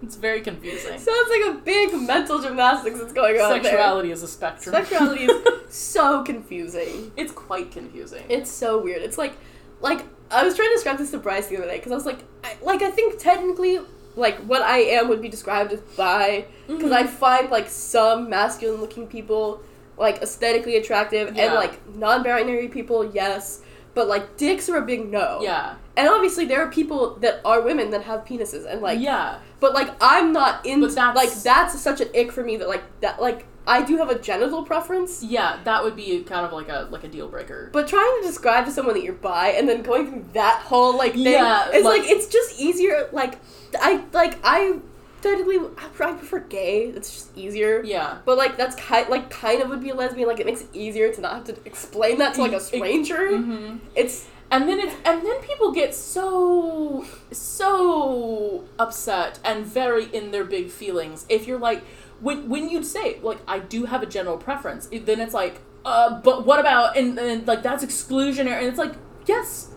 It's very confusing. Sounds like a big mental gymnastics that's going on Sexuality is a spectrum. Sexuality is so confusing. it's quite confusing. It's so weird. It's like, like I was trying to describe this to Bryce the other day because I was like, I, like I think technically, like what I am would be described as bi because Mhm. I find like some masculine looking people like aesthetically attractive Yeah. and like non-binary people, yes, but like dicks are a big no. yeah. And obviously there are people that are women that have penises and like, yeah. but like I'm not in But that's- like that's such an ick for me that like that like I do have a genital preference. Yeah. That would be kind of like a like a deal breaker. But trying to describe to someone that you're bi and then going through that whole like thing, Yeah, it's like, like- it's just easier. Like I like I technically I prefer gay. It's just easier. Yeah. But like that's kind like kind of would be a lesbian. Like it makes it easier to not have to explain that to like a stranger. Mm-hmm. It's And then it's and then people get so so upset and very in their big feelings if you're like when when you'd say like I do have a genital preference then it's like uh but what about and, and like that's exclusionary and it's like yes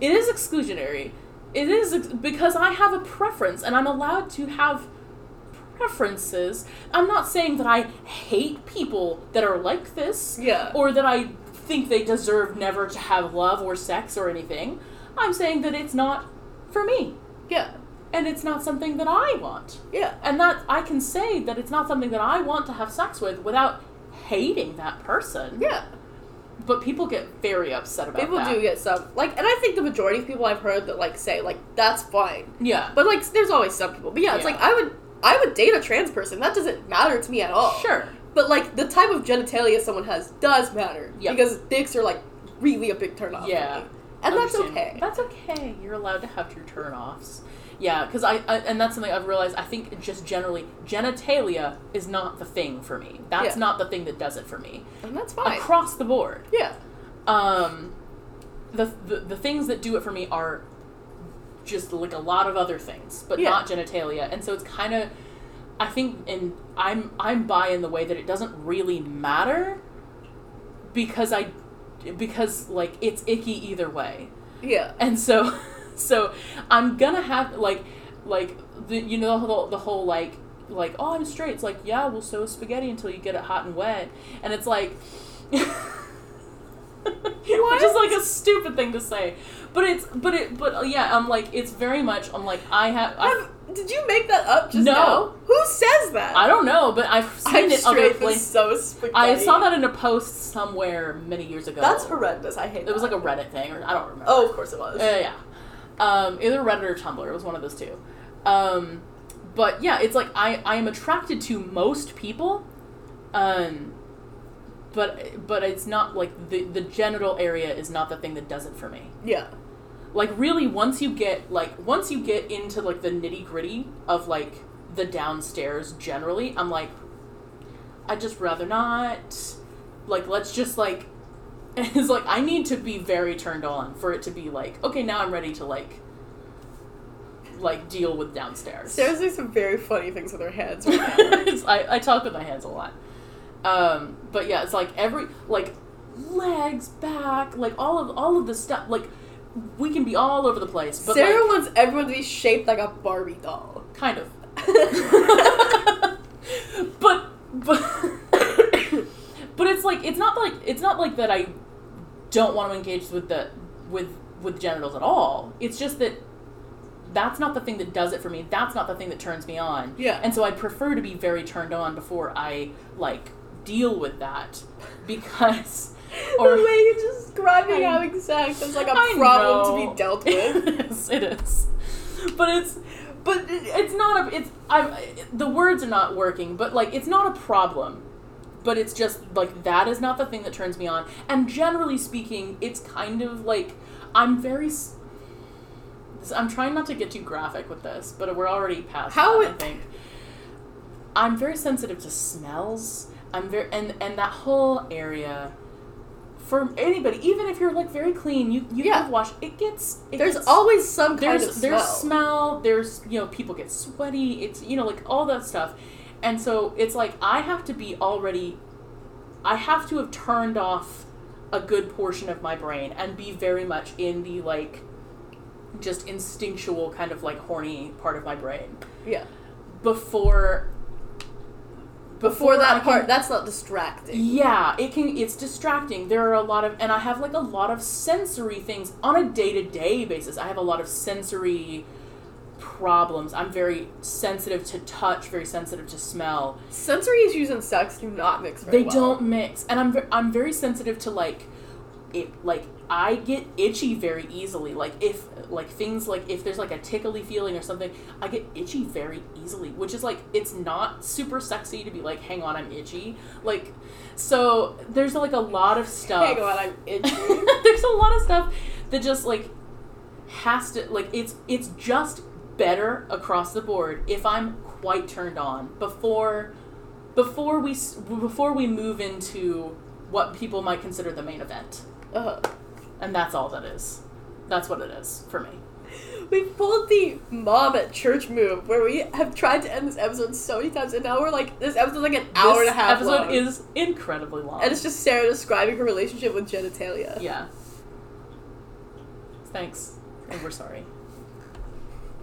it is exclusionary it is because I have a preference and I'm allowed to have preferences I'm not saying that I hate people that are like this yeah. or that I think they deserve never to have love or sex or anything. I'm saying that it's not for me Yeah. and it's not something that I want. Yeah. And that I can say that it's not something that I want to have sex with without hating that person. Yeah. But people get very upset about People that. do get some like and I think the majority of people I've heard that like say like that's fine. Yeah. But like there's always some people. But yeah, it's Yeah. like I would I would date a trans person. That doesn't matter to me at all. Sure. But like the type of genitalia someone has does matter Yep. because dicks are like really a big turn off. Yeah. for me. and that's okay. That's okay. You're allowed to have your turn offs. Yeah, because I, I and that's something I've realized. I think just generally genitalia is not the thing for me. That's Yeah. not the thing that does it for me. and that's fine. Across the board. yeah, Um, the, the the things that do it for me are just like a lot of other things, but Yeah. not genitalia. And so it's kind of, I think, and I'm I'm bi in the way that it doesn't really matter because I because like it's icky either way. yeah, And so, so I'm gonna have like, like the you know the whole the whole like like oh I'm straight. It's like yeah we'll sew spaghetti until you get it hot and wet, and it's like, which is like a stupid thing to say, but it's but it but uh, yeah I'm like it's very much I'm like I have I, Have- Did you make that up just No. now? Who says that? I don't know, but I've seen I'm it other places. so spaghetti. I saw that in a post somewhere many years ago. That's horrendous. I hate It was like a Reddit thing, or I don't remember. Oh, of course it was. Uh, yeah. Um, either Reddit or Tumblr. It was one of those two. Um, but yeah, it's like I, I am attracted to most people, um, but but it's not like the the genital area is not the thing that does it for me. yeah. Like really, once you get like once you get into like the nitty gritty of like the downstairs generally, I'm like, I'd just rather not. Like let's just like it's like I need to be very turned on for it to be like, okay, now I'm ready to like like deal with downstairs. Sarah's doing some very funny things with her hands right now. I, I talk with my hands a lot. Um, but yeah, it's like every like legs, back, like all of all of the stuff. Like we can be all over the place, but Sarah like, wants everyone to be shaped like a Barbie doll. kind of. but but but it's like it's not like it's not like that I don't want to engage with the with with genitals at all. It's just that that's not the thing that does it for me. That's not the thing that turns me on. Yeah. And so I'd prefer to be very turned on before I like deal with that because or the way you're describing I- having sex is like a I problem to be dealt with. it is. It is. But it's but it- it's not a it's I'm the words are not working, but like it's not a problem. But it's just like that is not the thing that turns me on. And generally speaking, it's kind of like I'm very I'm trying not to get too graphic with this, but we're already past How that, I think. I'm very sensitive to smells. I'm very and and that whole area for anybody, even if you're like very clean, you you Yeah. have wash. It gets it There's gets- always some kind there's of there's smell. smell. There's you know people get sweaty. It's you know like all that stuff, and so it's like I have to be already. I have to have turned off a good portion of my brain and be very much in the like just instinctual kind of like horny part of my brain yeah. before Before I that can- part, that's not distracting. yeah, it can. It's distracting. There are a lot of, and I have like a lot of sensory things on a day to day basis. I have a lot of sensory problems. I'm very sensitive to touch, very sensitive to smell. Sensory issues and sex do not mix very They well. don't mix, and I'm I'm very sensitive to like it. Like I get itchy very easily. Like if like things like if there's like a tickly feeling or something, I get itchy very easily. Which is like it's not super sexy to be like, hang on, I'm itchy. Like so there's like a lot of stuff. Hang on, I'm itchy. there's a lot of stuff that just like has to like it's it's just better across the board if I'm quite turned on before before we before we move into what people might consider the main event. uh-huh. And that's all that is. That's what it is for me. We pulled the mom at church move where we have tried to end this episode so many times, and now we're like, this episode's like an hour this and a half episode long. is incredibly long. and it's just Sarah describing her relationship with genitalia. yeah. Thanks. And we're sorry.